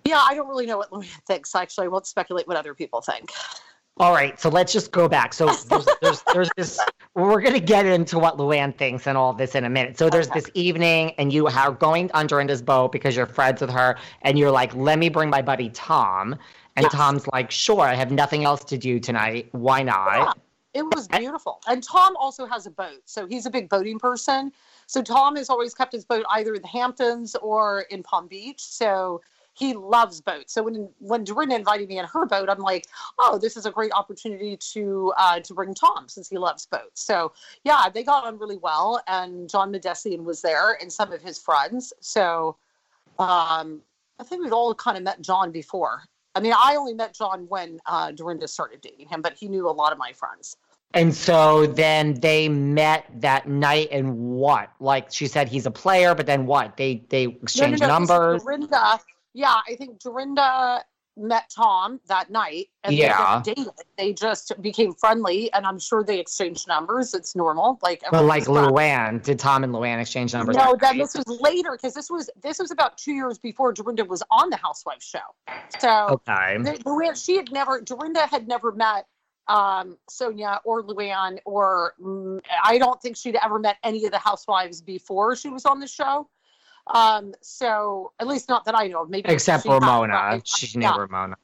yeah, I don't really know what LuAnn [LAUGHS] thinks. Actually, I won't speculate what other people think. All right, so let's just go back. So [LAUGHS] there's, there's, there's this. We're gonna get into what LuAnn thinks and all this in a minute. So there's Okay. this evening, and you are going on Dorinda's boat because you're friends with her, and you're like, "Let me bring my buddy Tom," and Yes. Tom's like, "Sure, I have nothing else to do tonight. Why not?" Yeah, it was beautiful. And Tom also has a boat, so he's a big boating person. So Tom has always kept his boat either in the Hamptons or in Palm Beach. So he loves boats. So when when Dorinda invited me in her boat, I'm like, oh, this is a great opportunity to uh, to bring Tom since he loves boats. So yeah, they got on really well, and John Mahdessian was there and some of his friends. So um, I think we've all kind of met John before. I mean, I only met John when uh, Dorinda started dating him, but he knew a lot of my friends. And so then they met that night, and what? Like she said, he's a player, but then what? They they exchanged no, no, no, numbers. Dorinda, yeah, I think Dorinda met Tom that night, and Yeah. they didn't. They just became friendly, and I'm sure they exchanged numbers. It's normal, like. But like. LuAnn, did Tom and LuAnn exchange numbers? No, that then this was later because this was this was about two years before Dorinda was on the Housewives show. So Okay. LuAnn, she had never, Dorinda had never met um, Sonja or LuAnn, or mm, I don't think she'd ever met any of the housewives before she was on the show. Um, so at least not that I know of. Maybe Except Ramona. She knew Yeah. Ramona.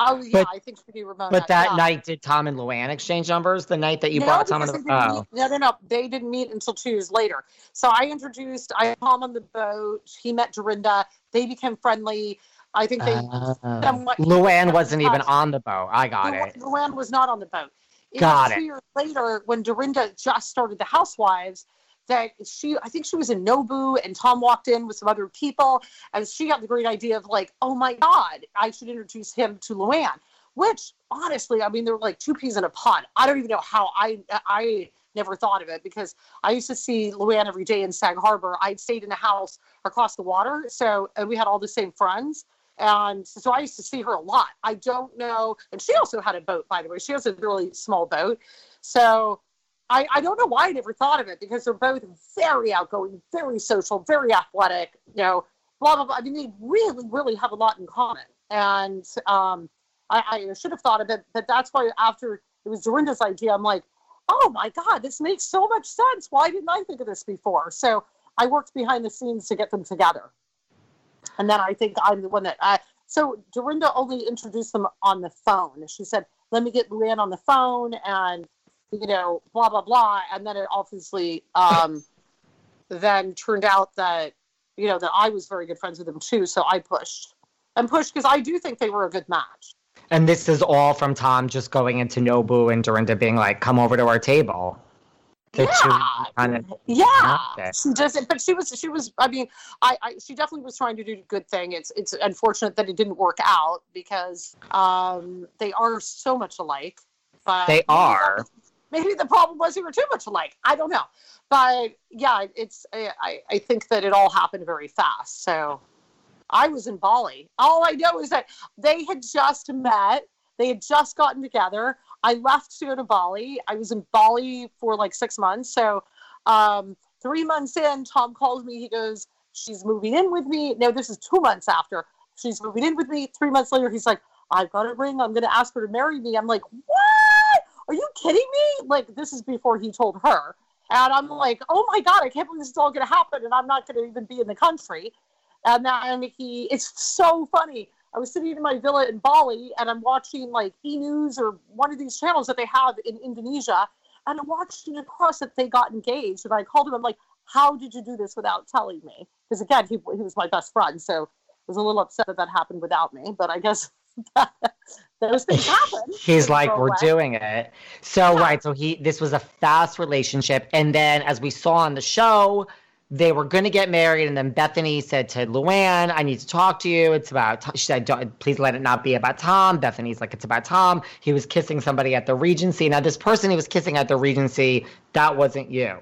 Oh yeah, But- I think she knew Ramona. But that yeah. night, did Tom and LuAnn exchange numbers? The night that you no, brought Tom and the oh. no, no, no. They didn't meet until two years later. So I introduced, I Tom on the boat. He met Dorinda. They became friendly. I think they Uh, somewhat- LuAnn wasn't even on the boat. I got Lu- it. LuAnn was not on the boat. It Got two it. years later, when Dorinda just started the Housewives, that she, I think she was in Nobu, and Tom walked in with some other people, and she got the great idea of like, oh my God, I should introduce him to LuAnn. Which honestly, I mean, they're like two peas in a pod. I don't even know how I I never thought of it because I used to see LuAnn every day in Sag Harbor. I'd stayed in a house across the water, so and we had all the same friends. And so I used to see her a lot. I don't know. And she also had a boat, by the way. She has a really small boat. So I, I don't know why I never thought of it because they're both very outgoing, very social, very athletic, you know, blah, blah, blah. I mean, they really, really have a lot in common. And um, I, I should have thought of it, but that's why after it was Dorinda's idea, I'm like, oh my God, this makes so much sense. Why didn't I think of this before? So I worked behind the scenes to get them together. And then I think I'm the one that I, so Dorinda only introduced them on the phone. She said, let me get LuAnn on the phone and, you know, blah, blah, blah. And then it obviously um, [LAUGHS] then turned out that, you know, that I was very good friends with them too. So I pushed and pushed because I do think they were a good match. And this is all from Tom just going into Nobu and Dorinda being like, come over to our table. Yeah. kind of Yeah, Okay. she doesn't. But she was. She was. I mean, I, I. She definitely was trying to do a good thing. It's. It's unfortunate that it didn't work out because um, they are so much alike. But They are. maybe the problem was we were too much alike. I don't know, but yeah, it's I I think that it all happened very fast. So I was in Bali. All I know is that they had just met. They had just gotten together. I left to go to Bali. I was in Bali for like six months. So um, three months in, Tom calls me. He goes, "She's moving in with me." No, this is two months after. She's moving in with me. Three months later, he's like, "I've got a ring. I'm going to ask her to marry me." I'm like, "What? Are you kidding me?" Like this is before he told her. And I'm like, oh my God, I can't believe this is all going to happen. And I'm not going to even be in the country. And then he, it's so funny. I was sitting in my villa in Bali and I'm watching like E News or one of these channels that they have in Indonesia. And I'm watching across that they got engaged. And I called him, I'm like, how did you do this without telling me? Because again, he, he was my best friend. So I was a little upset that that happened without me. But I guess [LAUGHS] those things [LAUGHS] happen. He's like, we're away. doing it. So, yeah. right. So he, this was a fast relationship. And then as we saw on the show, they were going to get married, and then Bethany said to LuAnn, "I need to talk to you. It's about." She said, "Please let it not be about Tom." Bethany's like, "It's about Tom." He was kissing somebody at the Regency. Now, this person he was kissing at the Regency, that wasn't you,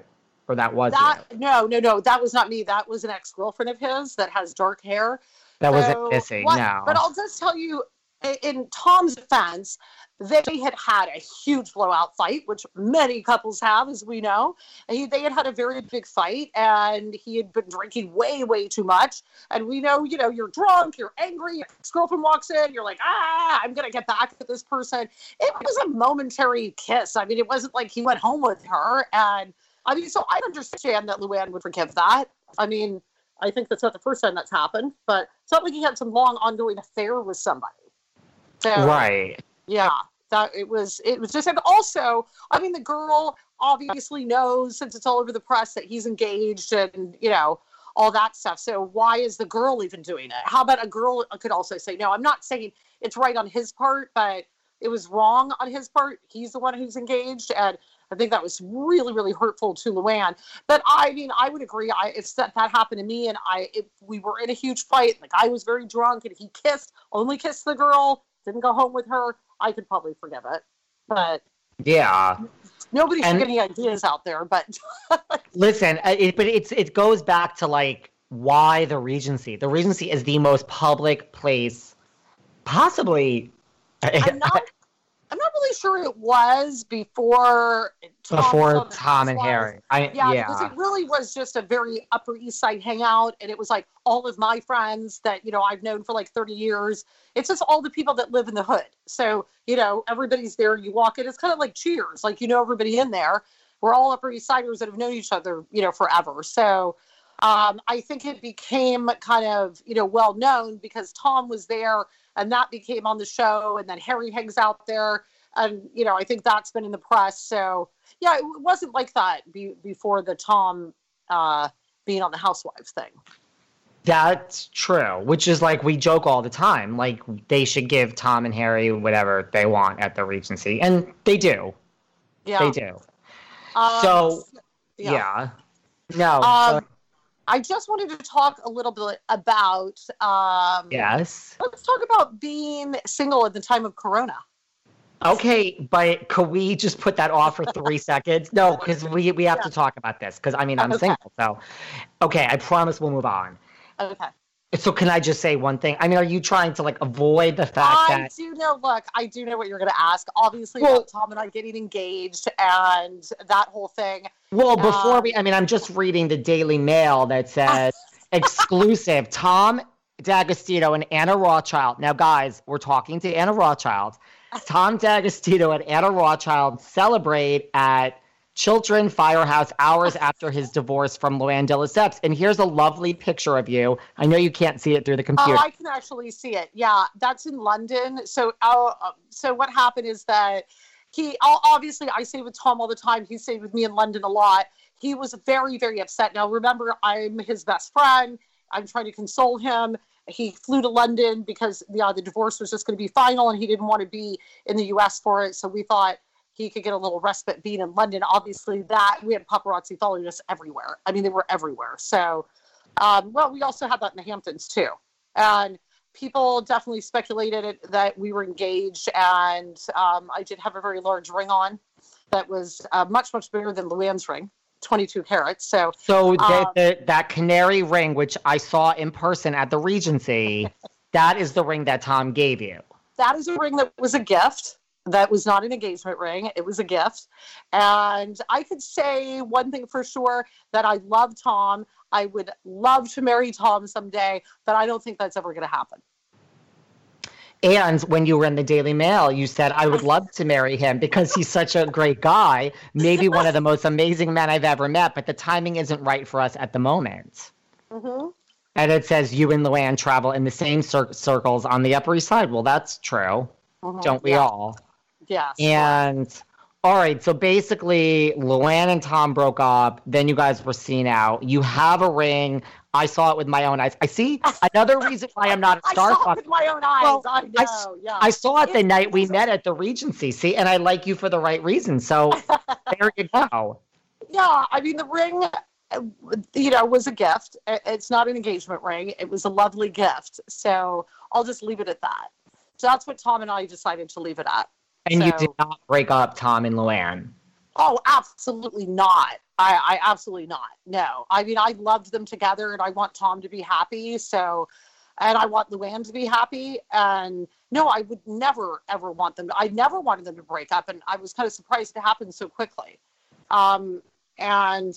or that was that. You. No, no, no, that was not me. That was an ex girlfriend of his that has dark hair. That so, wasn't kissing. What, no, but I'll just tell you, in Tom's defense, they had had a huge blowout fight, which many couples have, as we know. He, they had had a very big fight, and he had been drinking way, way too much. And we know, you know, you're drunk, you're angry, your girlfriend walks in, you're like, ah, I'm going to get back at this person. It was a momentary kiss. I mean, it wasn't like he went home with her. And I mean, so I understand that LuAnn would forgive that. I mean, I think that's not the first time that's happened, but it's not like he had some long ongoing affair with somebody. So, right. Yeah, that it was. It was just, and also, I mean, the girl obviously knows since it's all over the press that he's engaged, and you know all that stuff. So why is the girl even doing it? How about a girl could also say, no, I'm not saying it's right on his part, but it was wrong on his part. He's the one who's engaged, and I think that was really, really hurtful to LuAnn. But I mean, I would agree. I if that, that happened to me, and I if we were in a huge fight, the guy was very drunk, and he kissed, only kissed the girl, didn't go home with her, I could probably forgive it. But yeah, nobody should get any ideas out there. But [LAUGHS] listen, uh, it, but it's it goes back to like why the Regency. The Regency is the most public place, possibly. I'm not I'm not really sure it was before Tom before Tom and Harry. I, yeah, yeah, because it really was just a very Upper East Side hangout, and it was like all of my friends that you know I've known for like 30 years. It's just all the people that live in the hood. So you know everybody's there. You walk in, it's kind of like Cheers, like you know everybody in there. We're all Upper East Siders that have known each other, you know, forever. So um, I think it became kind of you know well known because Tom was there and that became on the show and then harry hangs out there and you know i think that's been in the press. So yeah it wasn't like that be, before the tom uh, being on the housewives thing. That's true which is like we joke all the time like they should give tom and harry whatever they want at the regency and they do. Yeah. They do. Um, so yeah, yeah. no um, I just wanted to talk a little bit about. Um, yes. Let's talk about being single at the time of Corona. Okay, but could we just put that off for three [LAUGHS] seconds? No, because we we have yeah. to talk about this. Because I mean, I'm okay. single, so okay. I promise we'll move on. Okay. So can I just say one thing? I mean, are you trying to like avoid the fact I that I do know? Look, I do know what you're going to ask. Obviously, well, about Tom and I getting engaged and that whole thing. Well, before um, we, I mean, I'm just reading the Daily Mail that says [LAUGHS] exclusive Tom D'Agostino and Anna Rothschild. Now, guys, we're talking to Anna Rothschild. [LAUGHS] Tom D'Agostino and Anna Rothschild celebrate at Chiltern Firehouse hours after his divorce from LuAnn de Lesseps. And here's a lovely picture of you. I know you can't see it through the computer. Oh, I can actually see it. Yeah, that's in London. So, uh, so what happened is that he obviously I stayed with Tom all the time. He stayed with me in London a lot. He was very, very upset. Now, remember, I'm his best friend. I'm trying to console him. He flew to London because yeah, the divorce was just going to be final, and he didn't want to be in the U.S. for it. So we thought he could get a little respite being in London. Obviously, that we had paparazzi following us everywhere. I mean, they were everywhere. So, um, well, we also had that in the Hamptons too, and people definitely speculated that we were engaged, and um, I did have a very large ring on. that was uh, much much bigger than LuAnn's ring, 22 carats. So So the, Um, the, that canary ring, which I saw in person at the Regency, [LAUGHS] that is the ring that Tom gave you. that is a ring that was a gift. That was not an engagement ring. It was a gift. And I could say one thing for sure that I love Tom. I would love to marry Tom someday, but I don't think that's ever going to happen. And when you were in the Daily Mail, you said, I would [LAUGHS] love to marry him because he's such a great guy, maybe one of the most amazing men I've ever met, but the timing isn't right for us at the moment. Mm-hmm. And it says you and LuAnn travel in the same cir- circles on the Upper East Side. Well, that's true, don't we yeah. all? Yes. And all right, so basically, LuAnn and Tom broke up. Then you guys were seen out. You have a ring. I saw it with my own eyes. I see another reason why I'm not a [LAUGHS] I saw it with my own eyes. Well, I know. I yeah. I saw it the It- night we met at the Regency. See, and I like you for the right reason. So [LAUGHS] there you go. yeah. I mean, the ring, uh, you know, was a gift. It's not an engagement ring. It was a lovely gift. So I'll just leave it at that. So that's what Tom and I decided to leave it at. And you did not break up Tom and LuAnn. Oh, absolutely not. I, I absolutely not. No. I mean, I loved them together and I want Tom to be happy. So, and I want LuAnn to be happy. And no, I would never, ever want them. I never wanted them to break up. And I was kind of surprised it happened so quickly. Um, and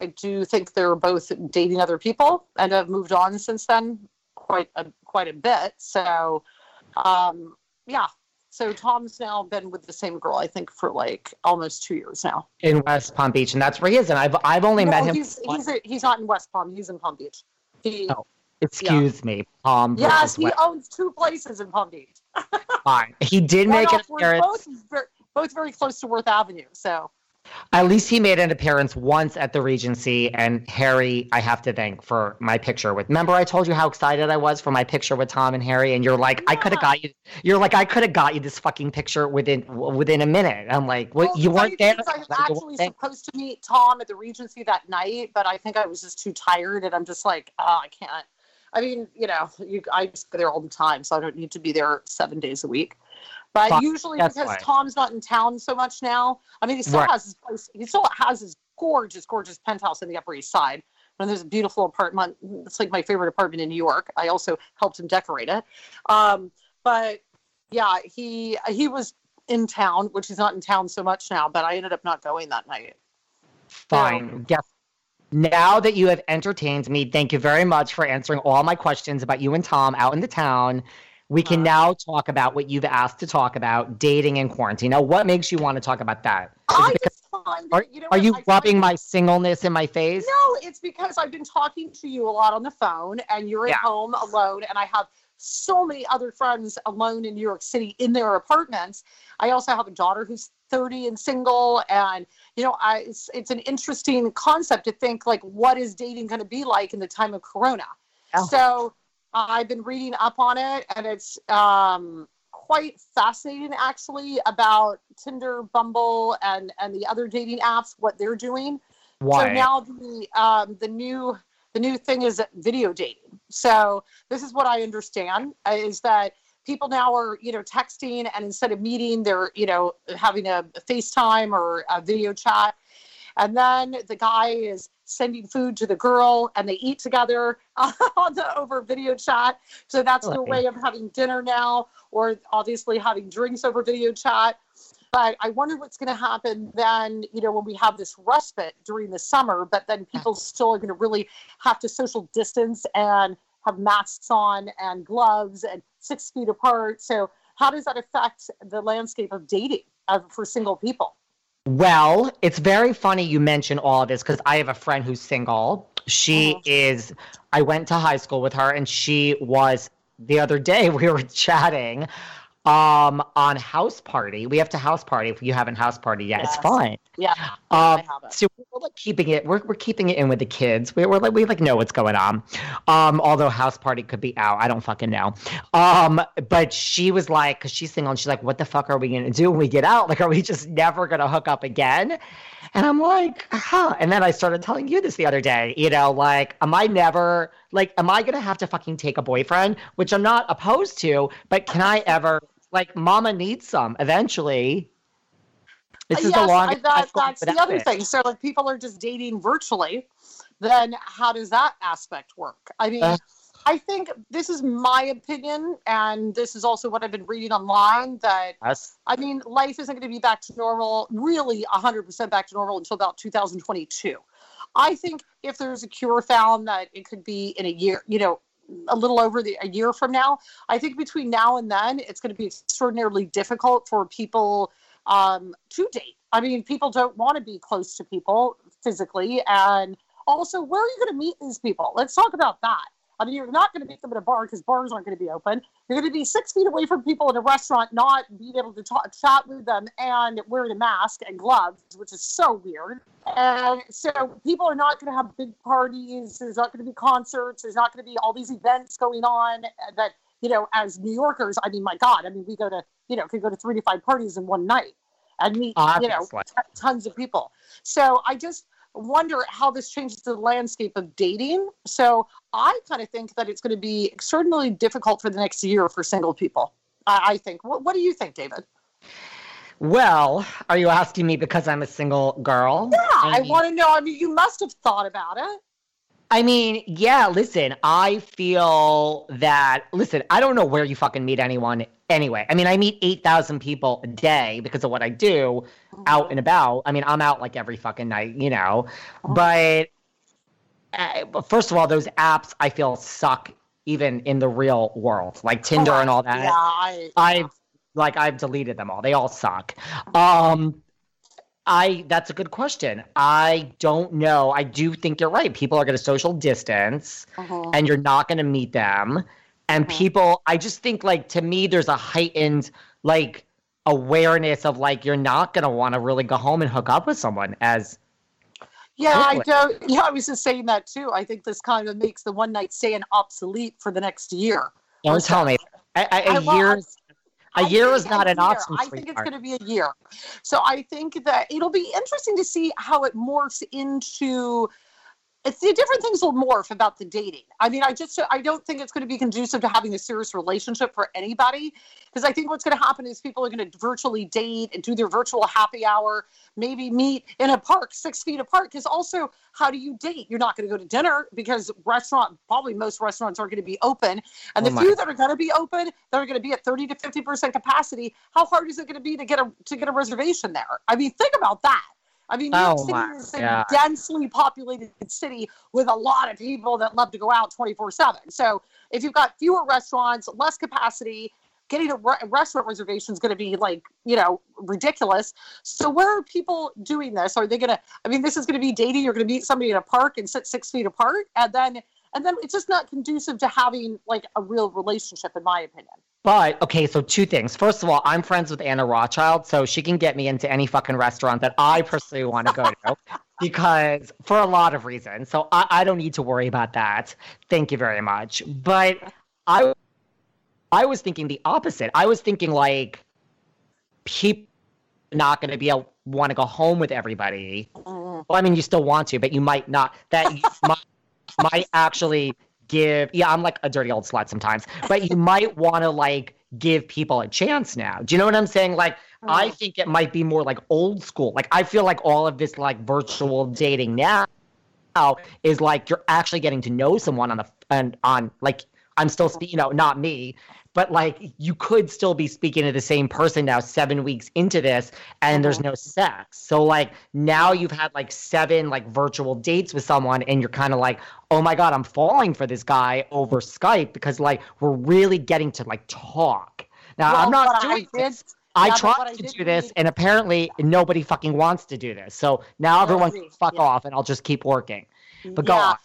I do think they're both dating other people and have moved on since then quite a, quite a bit. So, um, yeah. So Tom's now been with the same girl, I think, for like almost two years now. in West Palm Beach, and that's where he is. And I've I've only No, met him. He's, he's, he's not in West Palm. He's in Palm Beach. He, Oh, Excuse me, Palm. yes, he West- owns two places in Palm Beach. fine. He did make an off- appearance. both, both very close to Worth Avenue. So At least he made an appearance once at the Regency, and Harry, I have to thank for my picture with. Remember, I told you how excited I was for my picture with Tom and Harry, and you're like, I could have got you. You're like, I could have got you this fucking picture within within a minute. I'm like, what? Well, you weren't there. I was actually supposed to meet Tom at the Regency that night, but I think I was just too tired, and I'm just like, oh, I can't. I mean, you know, you, I just go there all the time, so I don't need to be there seven days a week. But Fine. usually, That's because fine. Tom's not in town so much now, I mean, he still Right. has his place. He still has his gorgeous, gorgeous penthouse in the Upper East Side. And there's a beautiful apartment. It's like my favorite apartment in New York. I also helped him decorate it. Um, but yeah, he he was in town, which he's not in town so much now. But I ended up not going that night. Fine. Guess. Now that you have entertained me, thank you very much for answering all my questions about you and Tom out in the town. We can Uh, now talk about what you've asked to talk about, dating and quarantine. Now, what makes you want to talk about that? I just find are, that, you know are you rubbing find- my singleness in my face? No, it's because I've been talking to you a lot on the phone, and you're at Yeah. home alone, and I have so many other friends alone in New York City in their apartments. I also have a daughter who's 30 and single, and you know, I it's, it's an interesting concept to think like, what is dating going to be like in the time of Corona? Yeah. So I've been reading up on it, and it's um, quite fascinating actually about Tinder, Bumble, and and the other dating apps, what they're doing. Why? So now the um, the new the new thing is video dating. So this is what I understand is that people now are you know texting and instead of meeting they're you know having a FaceTime or a video chat, and then the guy is sending food to the girl and they eat together [LAUGHS] on the over video chat. So that's their way of having dinner now, or obviously having drinks over video chat. But I wonder what's going to happen then, you know, when we have this respite during the summer, but then people still are going to really have to social distance and have masks on and gloves and six feet apart. So, how does that affect the landscape of dating for single people? Well, it's very funny you mention all of this because I have a friend who's single. She Mhm. is, I went to high school with her and she was, the other day [LAUGHS] we were chatting um on house party. We have to house party if you haven't house party yet. It's Yes. fine. Yeah, Um, I have it. so we're like keeping it. We're, we're keeping it in with the kids. We're, we're like we like know what's going on. Um, although house party could be out. I don't fucking know. Um, but she was like, because she's single, and she's like, what the fuck are we gonna do when we get out? Like, are we just never gonna hook up again? And I'm like, huh. And then I started telling you this the other day. You know, like, am I never like, am I gonna have to fucking take a boyfriend? Which I'm not opposed to, but can I ever? Like, mama needs some eventually. This is yes, the longest. that, that's the other it. thing. So, like, people are just dating virtually. Then, how does that aspect work? I mean, Uh. I think this is my opinion, and this is also what I've been reading online. That Yes. I mean, life isn't going to be back to normal, really 100% back to normal until about 2022. I think if there's a cure found that it could be in a year, you know, a little over the, a year from now, I think between now and then, it's going to be extraordinarily difficult for people um, to date. I mean, people don't want to be close to people physically. And also, where are you going to meet these people? Let's talk about that. I mean, you're not going to meet them at a bar because bars aren't going to be open. You're going to be six feet away from people in a restaurant, not being able to talk, chat with them and wearing a mask and gloves, which is so weird. And so people are not going to have big parties. There's not going to be concerts. There's not going to be all these events going on that, you know, as New Yorkers, I mean, my God, I mean, we go to, you know, could go to three to five parties in one night and meet, oh, you know, t- tons of people. So I just wonder how this changes the landscape of dating. So I kind of think that it's going to be extraordinarily difficult for the next year for single people. I, I think. What, what do you think, David? Well, are you asking me because I'm a single girl? Yeah, I mean- want to know. I mean, you must have thought about it. I mean, yeah, listen, I feel that, listen, I don't know where you fucking meet anyone anyway. I mean, I meet 8,000 people a day because of what I do out and about. I mean, I'm out like every fucking night, you know. But uh, first of all, those apps I feel suck even in the real world, like Tinder and all that. Yeah, I. I've like I've deleted them all. They all suck. Um I that's a good question. I don't know. I do think you're right. People are going to social distance Mhm. and you're not going to meet them. And Mhm. people I just think like to me there's a heightened like awareness of like you're not going to want to really go home and hook up with someone as Yeah, I don't. [LAUGHS] Yeah, I was just saying that too. I think this kind of makes the one night stand obsolete for the next year. don't tell me a, a, I- a well, year I- a I year is not an year. option, I think it's going to be a year. So I think that it'll be interesting to see how it morphs into. It's the different things will morph about the dating. I mean, I just I don't think it's going to be conducive to having a serious relationship for anybody because I think what's going to happen is people are going to virtually date and do their virtual happy hour, maybe meet in a park six feet apart. Because also, how do you date? You're not going to go to dinner because restaurant probably most restaurants aren't going to be open, and Oh the few that are going to be open, that are going to be at 30 to 50 percent capacity. How hard is it going to be to get a to get a reservation there? I mean, think about that. I mean, New York Oh City is a God. densely populated city with a lot of people that love to go out 24 7. So if you've got fewer restaurants, less capacity, getting a re- restaurant reservation is going to be like, you know, ridiculous. So where are people doing this? Are they going to, I mean, this is going to be dating. You're going to meet somebody in a park and sit six feet apart. And then, and then it's just not conducive to having like a real relationship, in my opinion. But okay, so two things. First of all, I'm friends with Anna Rothschild, so she can get me into any fucking restaurant that I personally want to go to [LAUGHS] because for a lot of reasons. So I, I don't need to worry about that. Thank you very much. But I I was thinking the opposite. I was thinking like people not going to be able want to go home with everybody. Mm. Well, I mean, you still want to, but you might not. That you [LAUGHS] might, might actually give. Yeah, I'm like a dirty old slut sometimes, but you might want to like give people a chance now. Do you know what I'm saying? Like, I mm-hmm. think it might be more like old school. Like, I feel like all of this like virtual dating now is like you're actually getting to know someone on the and on like I'm still you know, not me, but like you could still be speaking to the same person now seven weeks into this and there's uh-huh. no sex. So like now you've had like seven like virtual dates with someone and you're kind of like, oh my God, I'm falling for this guy over Skype because like we're really getting to like talk. Now I'm not I doing did- this. I yeah, tried to did do this and apparently nobody fucking wants to do this. So now everyone can fuck yeah. off and I'll just keep working. But go on.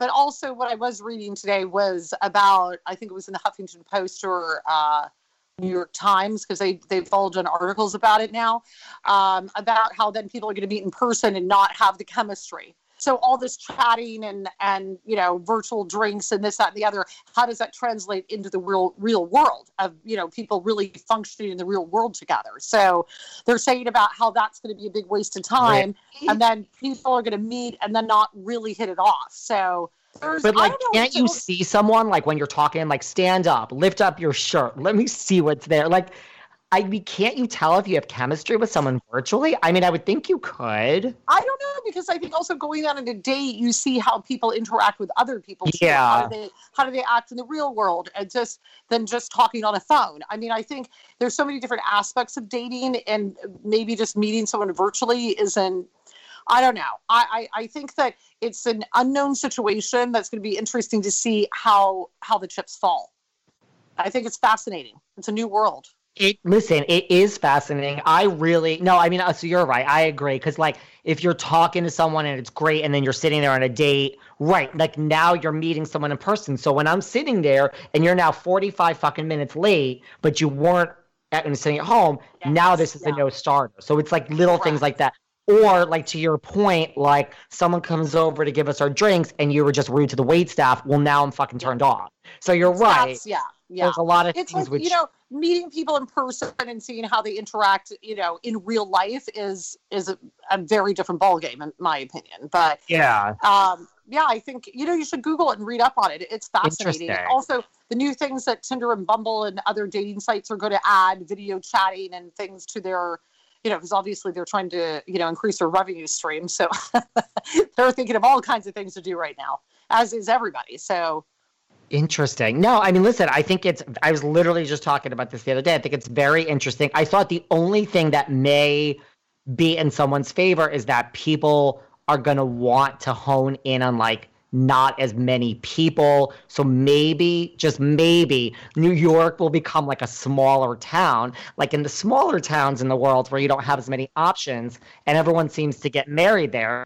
But also what I was reading today was about I think it was in the Huffington Post or uh, New York Times because they they've all done articles about it now um, about how then people are going to meet in person and not have the chemistry. So all this chatting and and you know virtual drinks and this that and the other, how does that translate into the real real world of you know people really functioning in the real world together? So they're saying about how that's going to be a big waste of time, and then people are going to meet and then not really hit it off. So there's, But like, can't you see someone like when you're talking, like stand up, lift up your shirt, let me see what's there. Like, I mean, can't you tell if you have chemistry with someone virtually? I mean, I would think you could. I don't know because I think also going out on a date, you see how people interact with other people. Too. Yeah. How do they how do they act in the real world and just than just talking on a phone? I mean, I think there's so many different aspects of dating, and maybe just meeting someone virtually isn't. I don't know. I, I, I think that it's an unknown situation that's going to be interesting to see how how the chips fall. I think it's fascinating. It's a new world. It listen, it is fascinating. I really no, I mean, uh, so you're right. I agree because like if you're talking to someone and it's great, and then you're sitting there on a date, right? Like now you're meeting someone in person. So when I'm sitting there and you're now 45 fucking minutes late, but you weren't at and sitting at home, Yes, now this is yeah. a no starter. So it's like little things like that. Or like to your point, like someone comes over to give us our drinks and you were just rude to the wait staff. Well, now I'm fucking turned off. So you're right. Yeah. Yeah. There's a lot of it's things like which you know meeting people in person and seeing how they interact you know in real life is is a, a very different ballgame in my opinion but yeah. um yeah i think you know you should google it and read up on it it's fascinating also the new things that tinder and bumble and other dating sites are going to add video chatting and things to their you know because obviously they're trying to you know increase their revenue stream so [LAUGHS] they're thinking of all kinds of things to do right now as is everybody so Interesting. No, I mean, listen, I think it's, I was literally just talking about this the other day. I think it's very interesting. I thought the only thing that may be in someone's favor is that people are going to want to hone in on like not as many people. So maybe, just maybe, New York will become like a smaller town, like in the smaller towns in the world where you don't have as many options and everyone seems to get married there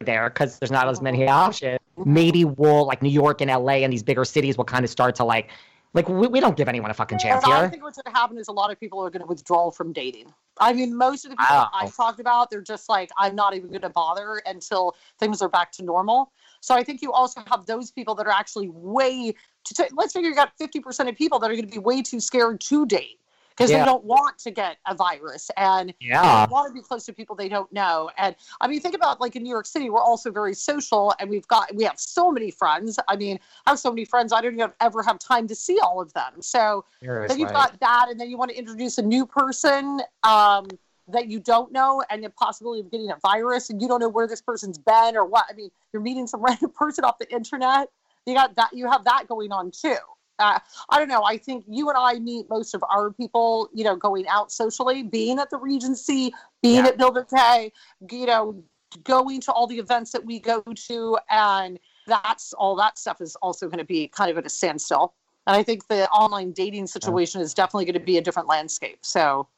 there because there's not as many options. Maybe we'll like New York and LA and these bigger cities will kind of start to like like we, we don't give anyone a fucking chance here. I think what's going to happen is a lot of people are going to withdraw from dating. I mean, most of the people Wow. I've talked about, they're just like, I'm not even going to bother until things are back to normal. So I think you also have those people that are actually way. To t- let's figure you got 50% of people that are going to be way too scared to date because Yeah. they don't want to get a virus and Yeah. they want to be close to people they don't know. And I mean, think about like in New York City, we're also very social, and we've got we have so many friends. I mean, I have so many friends, I don't even ever have time to see all of them. So then you've got that, and then you want to introduce a new person um, that you don't know, and the possibility of getting a virus, and you don't know where this person's been or what. I mean, you're meeting some [LAUGHS] random person off the internet. You got that. You have that going on too. Uh, I don't know. I think you and I meet most of our people, you know, going out socially, being at the Regency, being Yeah. at Bill Tay, you know, going to all the events that we go to, and that's all that stuff is also going to be kind of at a standstill. And I think the online dating situation is definitely going to be a different landscape. So,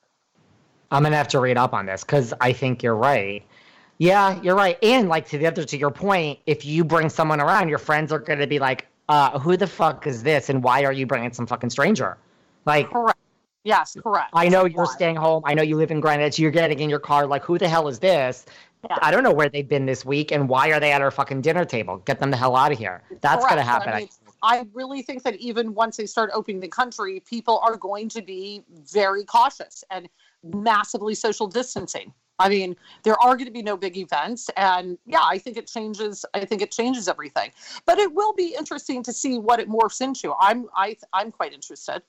I'm gonna have to read up on this because I think you're right. Yeah, you're right. And like to the other to your point, if you bring someone around, your friends are gonna be like, uh, "Who the fuck is this? And why are you bringing some fucking stranger?" Like, correct. Yes, correct. I know you're Why? staying home. I know you live in Greenwich. You're getting in your car. Like, who the hell is this? Yeah. I don't know where they've been this week, and why are they at our fucking dinner table? Get them the hell out of here. That's gonna happen. I, I mean, I really think that even once they start opening the country, people are going to be very cautious and massively social distancing. I mean, there are going to be no big events, and yeah, I think it changes. I think it changes everything. But it will be interesting to see what it morphs into. I'm I I'm quite interested.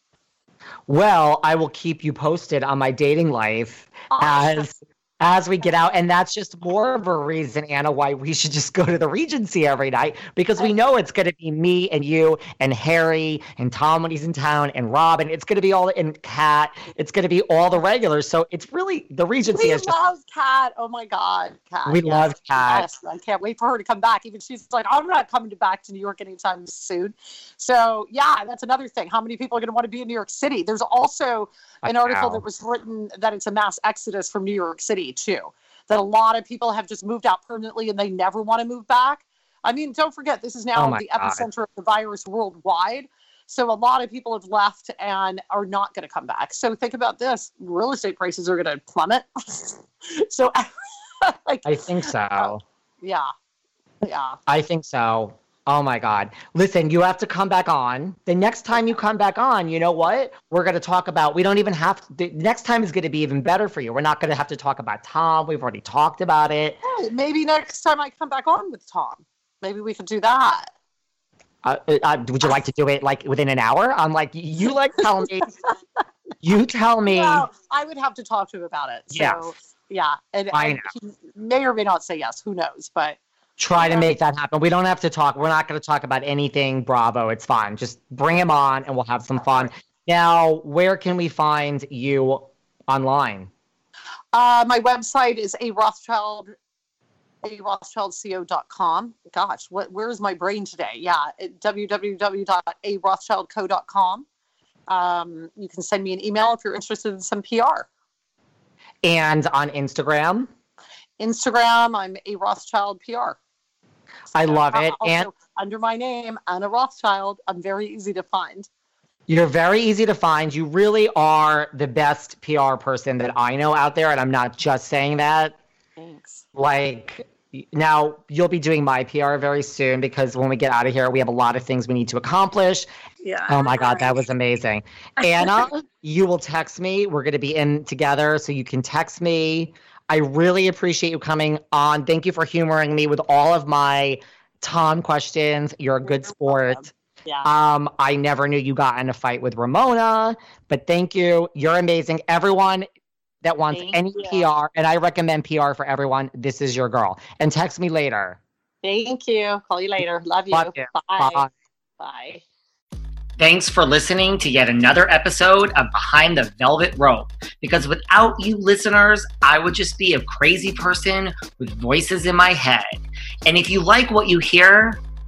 Well, I will keep you posted on my dating life as as we get out, and that's just more of a reason, Anna, why we should just go to the Regency every night because we know it's going to be me and you and Harry and Tom when he's in town and Robin. It's going to be all in Cat. It's going to be all the regulars. So it's really the Regency We is love Kat. Oh my God, Kat. we yes. love Cat. Yes, I can't wait for her to come back. Even she's like, I'm not coming back to New York anytime soon. So yeah, that's another thing. How many people are going to want to be in New York City? There's also an article that was written that it's a mass exodus from New York City too. That a lot of people have just moved out permanently and they never want to move back. I mean, don't forget this is now Oh the God. epicenter of the virus worldwide. So a lot of people have left and are not going to come back. So think about this: real estate prices are going to plummet. [LAUGHS] so, [LAUGHS] like, I think so. Uh, yeah, yeah. I think so. Oh my God. Listen, you have to come back on. The next time you come back on, you know what? We're going to talk about, we don't even have, the next time is going to be even better for you. We're not going to have to talk about Tom. We've already talked about it. Hey, maybe next time I come back on with Tom, maybe we could do that. Uh, uh, would you like to do it like within an hour? I'm like, you like telling me. [LAUGHS] You tell me. Well, I would have to talk to him about it. So, Yes. yeah, and, I and he may or may not say yes. Who knows? But Try to make that happen. We don't have to talk. We're not going to talk about anything Bravo. It's fine. Just bring him on and we'll have some fun. Now, where can we find you online? uh, my website is a Rothschild, a Rothschildco.com. Gosh, what? Where is my brain today? Yeah, www.arothschildco.com. Um, you can send me an email if you're interested in some PR. And on Instagram. Instagram, I'm a Rothschild PR. I love uh, it. Also, And under my name, Anna Rothschild, I'm very easy to find. you're very easy to find. You really are the best PR person that I know out there. And I'm not just saying that. Thanks. Like, now you'll be doing my PR very soon because when we get out of here, we have a lot of things we need to accomplish. Yeah. Oh my God, that was amazing. [LAUGHS] Anna, you will text me. We're going to be in together, so you can text me. I really appreciate you coming on. Thank you for humoring me with all of my Tom questions. You're a good sport. Yeah. Um, I never knew you got in a fight with Ramona, but thank you. You're amazing. Everyone that wants Thank any you. PR, and I recommend PR for everyone, this is your girl. And text me later. Thank you. Call you later. Love you. Love you. Bye. Bye. Bye. Thanks for listening to yet another episode of Behind the Velvet Rope. Because without you listeners, I would just be a crazy person with voices in my head. And if you like what you hear,